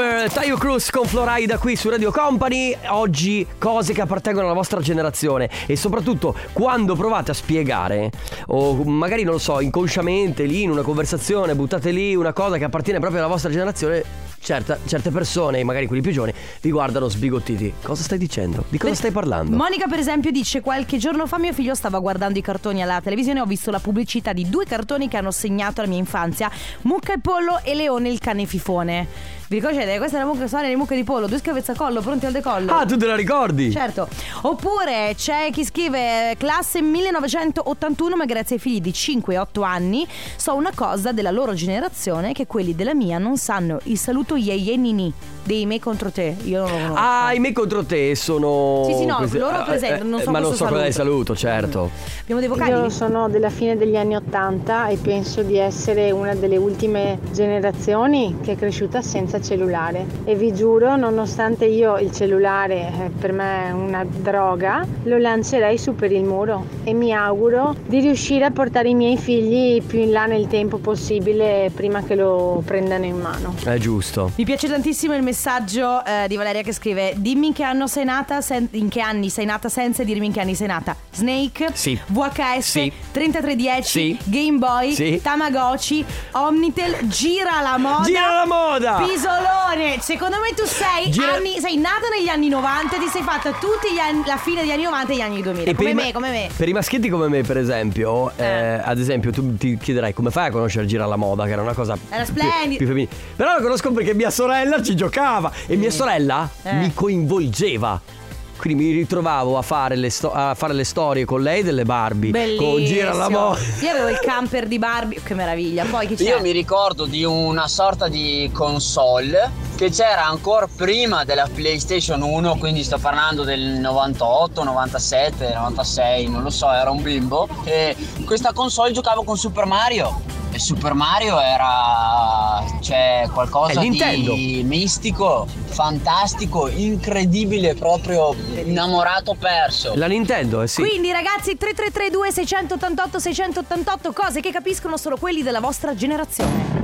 Hangover, Taio Cruz con Florida qui su Radio Company. Oggi cose che appartengono alla vostra generazione e soprattutto quando provate a spiegare o magari non lo so, inconsciamente lì in una conversazione buttate lì una cosa che appartiene proprio alla vostra generazione, certa- certe persone, magari quelli più giovani, vi guardano sbigottiti. Cosa stai dicendo? Di cosa stai parlando? Monica per esempio dice qualche giorno fa mio figlio stava guardando i cartoni alla televisione ho visto la pubblicità di due cartoni che hanno segnato la mia infanzia Mucca e Pollo e Leone il cane fifone vi ricordate? Questa è la mucca storia di mucca di pollo, due scavezzacollo pronti al decollo. Ah, tu te la ricordi? Certo. Oppure c'è chi scrive classe 1981, ma grazie ai figli di 5 e 8 anni so una cosa della loro generazione che quelli della mia non sanno il saluto ye ye nini dei me contro te. Io non lo conosco. Ah, i me contro te sono. Sì, sì, no, questi- loro ah, presentano, non so Ma non so qual è il saluto. certo. Abbiamo dei vocali? Io sono della fine degli anni Ottanta e penso di essere una delle ultime generazioni che è cresciuta senza cellulare e vi giuro, nonostante io il cellulare eh, per me è una droga, lo lancerei su per il muro e mi auguro di riuscire a portare i miei figli più in là nel tempo possibile prima che lo prendano in mano. È giusto. Mi piace tantissimo il messaggio eh, di Valeria che scrive Dimmi in che anno sei nata, sen- in che anni sei nata senza dirmi in che anni sei nata Snake, Sì. VHS, Sì. 3310, Sì. Game Boy, Sì. Tamagotchi, Omnitel, Gira la moda Gira la moda! Pisolone Secondo me tu sei, Gira- anni, sei nata negli anni 90 Ti sei fatta tutti gli anni, la fine degli anni 90 e gli anni 2000 E Come me, ma- come me Per i maschietti come me, per esempio, eh, ad esempio, tu ti chiederai come fai a conoscere Gira la moda, che era una cosa Era splendida. più femminile. Però lo conosco perché mia sorella ci giocava e mia sorella Eh. mi coinvolgeva. Quindi mi ritrovavo a fare, le sto- a fare le storie con lei delle Barbie. Bellissimo Con Gira la. Io avevo il camper di Barbie Che meraviglia Poi chi c'è? Io mi ricordo di una sorta di console che c'era ancora prima della PlayStation 1, quindi sto parlando del 98, 97, 96, non lo so, era un bimbo. E questa console giocavo con Super Mario. E Super Mario era cioè qualcosa di mistico, fantastico, incredibile, proprio innamorato perso. La Nintendo, eh sì. Quindi ragazzi 3332 688 688 cose che capiscono solo quelli della vostra generazione.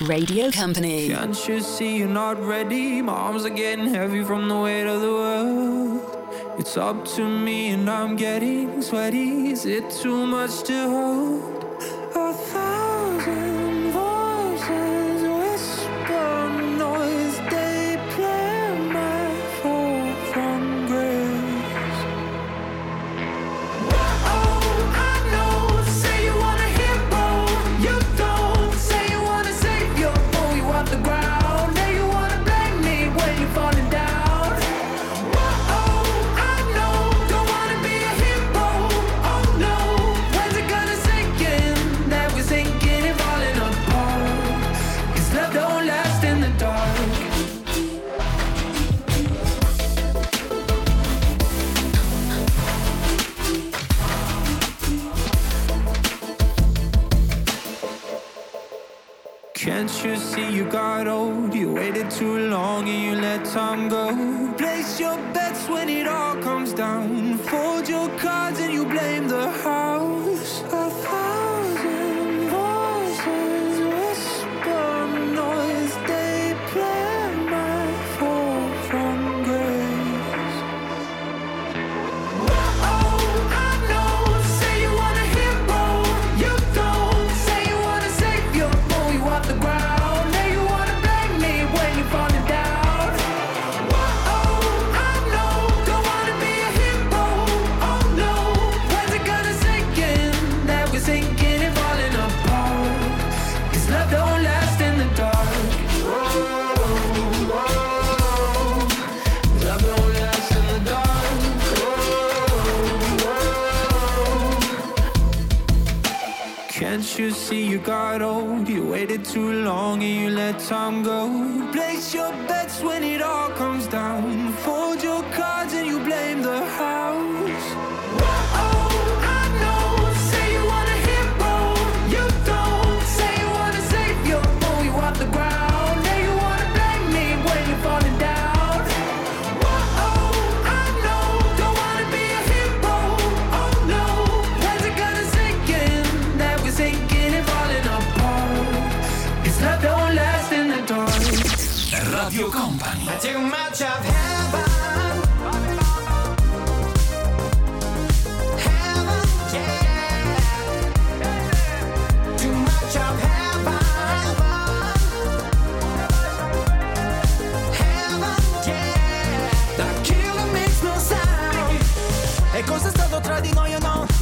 Radio Company. Can't you see you're not ready? My arms are getting heavy from the weight of the world. It's up to me and I'm getting sweaty. Is it too much to hold? A thousand waited too long and you let time go. Place your bets when it all comes down.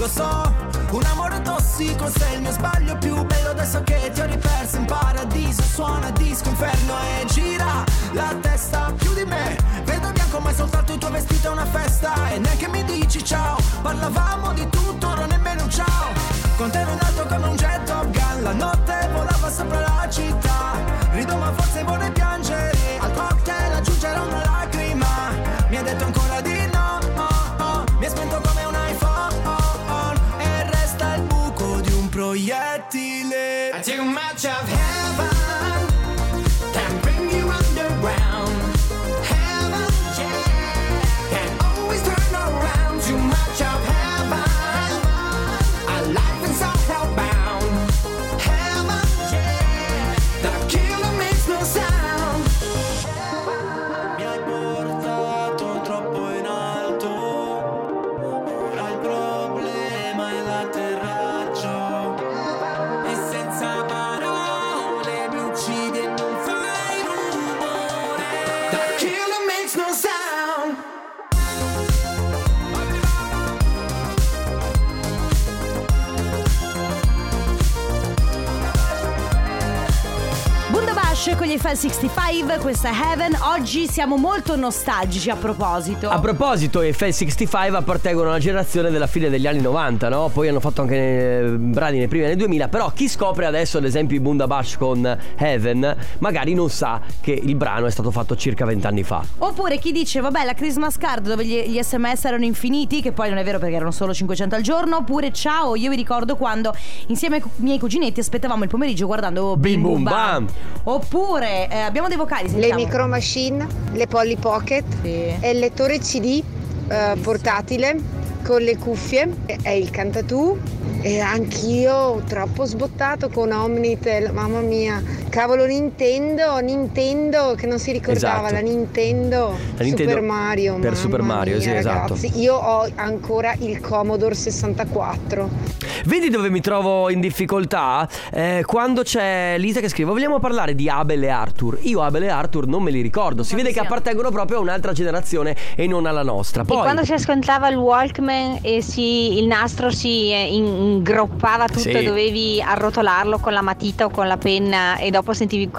Lo so, un amore tossico sei il mio sbaglio più bello adesso che ti ho riperso in paradiso. Suona disco inferno e gira la testa più di me. Vedo bianco ma è soltanto il tuo vestito è una festa. E neanche mi dici ciao, parlavamo di tutto, ora nemmeno un ciao. Con te ero in alto come un jet Top Gun La notte volava sopra la città. Rido ma forse vorrei piangere FL65, questa è Heaven. Oggi siamo molto nostalgici a proposito. A proposito, i FL65 appartengono alla generazione della fine degli anni 90, no? Poi hanno fatto anche eh, brani nei primi anni 2000, però chi scopre adesso ad esempio i Bunda Bundabash con Heaven, magari non sa che il brano è stato fatto circa 20 anni fa. Oppure chi dice, vabbè, la Christmas card dove gli, gli sms erano infiniti, che poi non è vero perché erano solo 500 al giorno, oppure ciao, io vi ricordo quando insieme ai miei cuginetti aspettavamo il pomeriggio guardando Bim Bum Bam. Oppure eh, abbiamo dei vocali, Le sentiamo. micro machine, le Polly Pocket e il lettore CD eh, portatile con le cuffie è il cantatù e anch'io troppo sbottato con Omnitel, mamma mia, cavolo Nintendo, Nintendo che non si ricordava, Esatto. la Nintendo, La Nintendo Super Mario. per mamma Super Mario, mia, sì, esatto. ragazzi. Io ho ancora il Commodore 64. Vedi dove mi trovo in difficoltà? Eh, quando c'è Lisa che scrive Vogliamo parlare di Abel e Arthur Io Abel e Arthur non me li ricordo Si vede che appartengono proprio a un'altra generazione E non alla nostra E Poi quando si ascoltava il Walkman e si- il nastro si eh, ingroppava tutto Sì. e dovevi arrotolarlo con la matita o con la penna e dopo sentivi...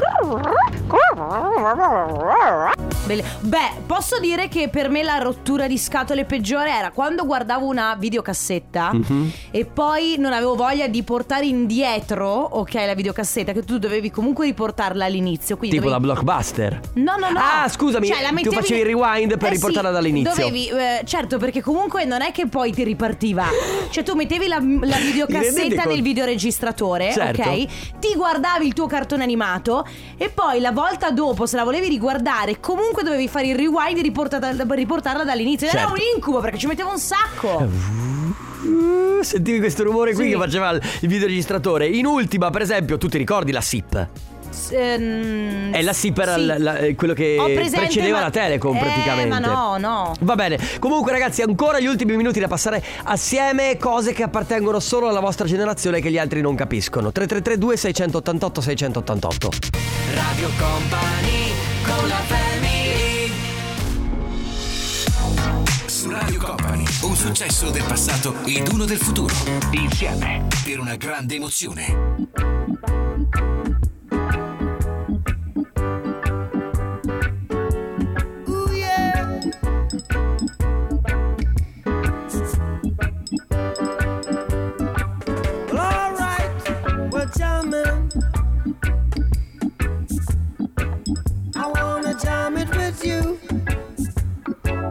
Belle- Beh, posso dire che per me la rottura di scatole peggiore era quando guardavo una videocassetta Mhm. e poi non avevo voglia di portare indietro, ok, la videocassetta, che tu dovevi comunque riportarla all'inizio. Quindi Tipo la dovevi- blockbuster No, no, no. Ah, scusami, Cioè, la tu mettevi- facevi il rewind per Eh riportarla sì, dall'inizio. Dovevi, eh, certo, perché comunque non è che poi ti ripartiva. Cioè, tu mettevi la, la <laughs> videocassetta conto? nel videoregistratore, Certo. ok? Ti guardavi il tuo cartone animato e poi la volta dopo, se la volevi riguardare, comunque dovevi fare il rewind e riportata- riportarla dall'inizio. Ed Era Certo. un incubo perché ci mettevo un sacco. Uh, Sentivi questo rumore qui Sì. che faceva il videoregistratore In ultima, per esempio, tu ti ricordi la SIP? S- ehm, È la SIP era sì. la- la- eh, quello che presente, precedeva ma- la Telecom Eh, praticamente ma no, no. Va bene, comunque ragazzi ancora gli ultimi minuti da passare assieme Cose che appartengono solo alla vostra generazione che gli altri non capiscono 3332 688 688 Radio Company con la family. Su Radio Company, un successo del passato ed uno del futuro. Insieme per una grande emozione.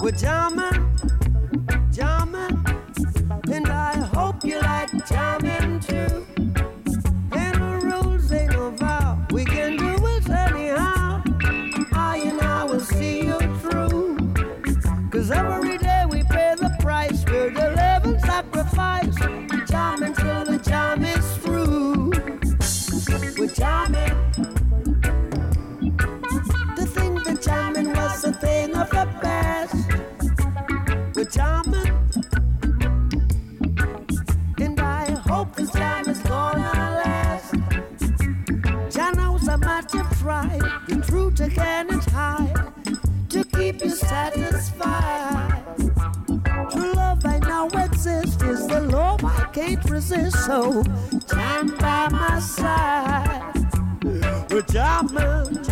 We're jamming, can't resist, so stand by my side. Well, jam it.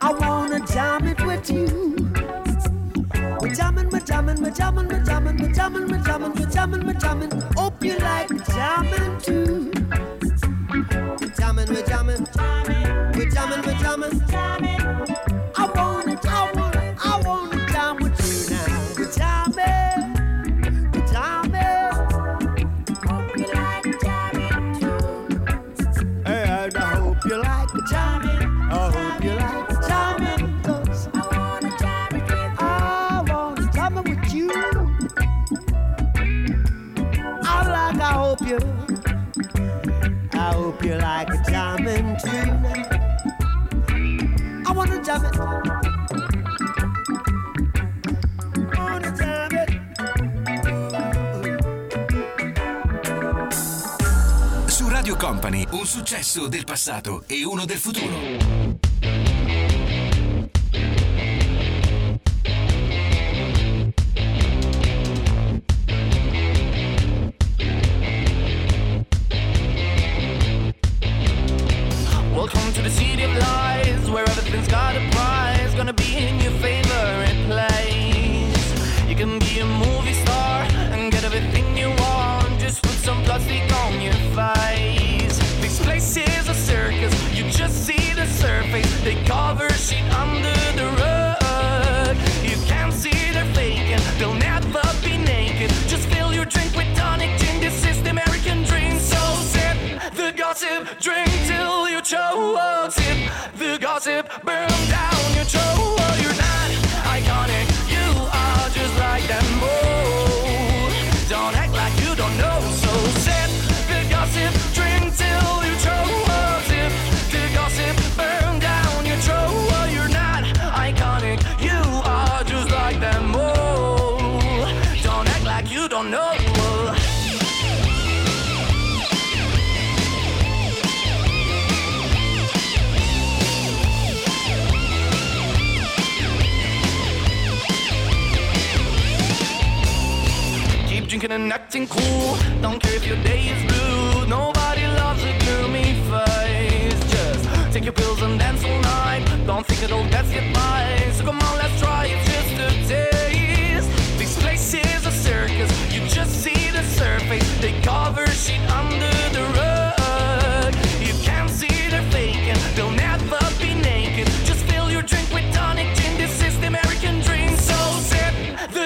I wanna jam it with you. We're jamming, we're jamming, we're jamming, we're jamming, we're jamming, we're jamming, we're jamming, we jamming. Hope you like jamming too. un successo del passato e uno del futuro.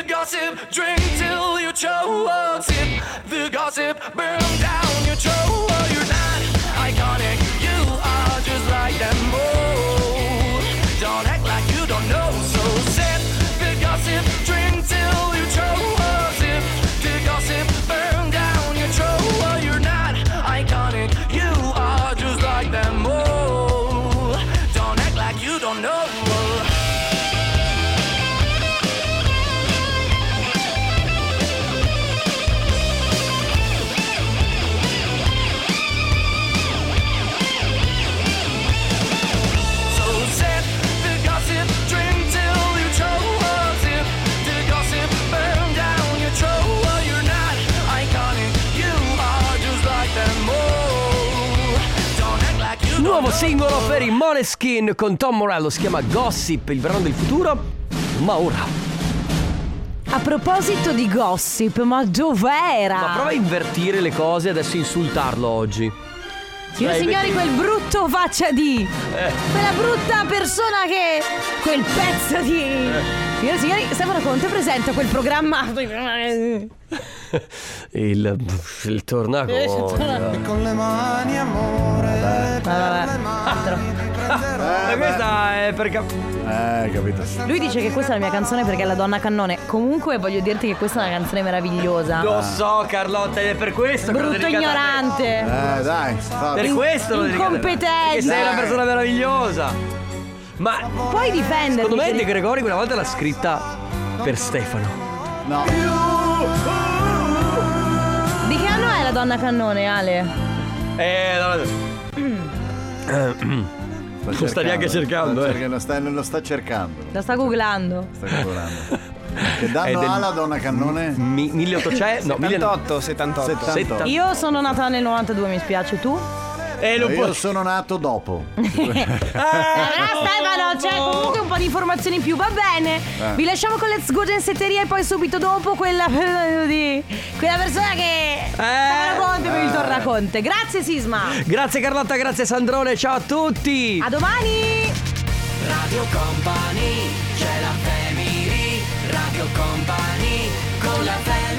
the gossip, drink till you choke. Sip the gossip, burn down. singolo per i Moneskin con Tom Morello, si chiama Gossip, il verano del futuro, ma ora... A proposito di gossip, ma dov'era? Ma prova a invertire le cose e adesso insultarlo oggi. Signore signori, quel brutto faccia di... Eh. Quella brutta persona che... Quel pezzo di... Eh. Signore e signori, Stefano Conte presenta quel programma. <laughs> Il, il tornaco. E eh, con le mani, amore. Vabbè. Vabbè. Ah, altro. Vabbè. Eh, questa è per cap- Eh, capito. Lui dice che questa è la mia canzone perché è la donna cannone. Comunque voglio dirti che questa è una canzone meravigliosa. Lo so, Carlotta, è per questo Brutto che Brutto ignorante. Eh, dai. Vabbè. Per questo lo dico. Incompetente. Sei una persona meravigliosa. Ma Puoi difenderti. secondo me De Gregori quella volta l'ha scritta per Stefano. No. Di che anno è la donna cannone, Ale? Eh, no, Non sta neanche cercando, sta eh. cercando, sta- non lo sta cercando. La sta googlando. Sta googlando. <laughs> Che È danno del- ha la donna cannone? Mi- 1800, no, 78, 78. 78. Io sono nata nel 92, mi spiace, tu? Eh, lo eh, Io sono nato dopo. <laughs> Eh, ah, allora Stefano, c'è comunque un po' di informazioni in più, va bene. Eh. Vi lasciamo con Let's Go Gensetteria e poi subito dopo quella, <laughs> di, quella persona che eh. fa la conte per il tornaconte. Eh. Grazie Sisma. Grazie Carlotta, grazie Sandrone, ciao a tutti. A domani. Radio Company, c'è la family, Radio Company con la family.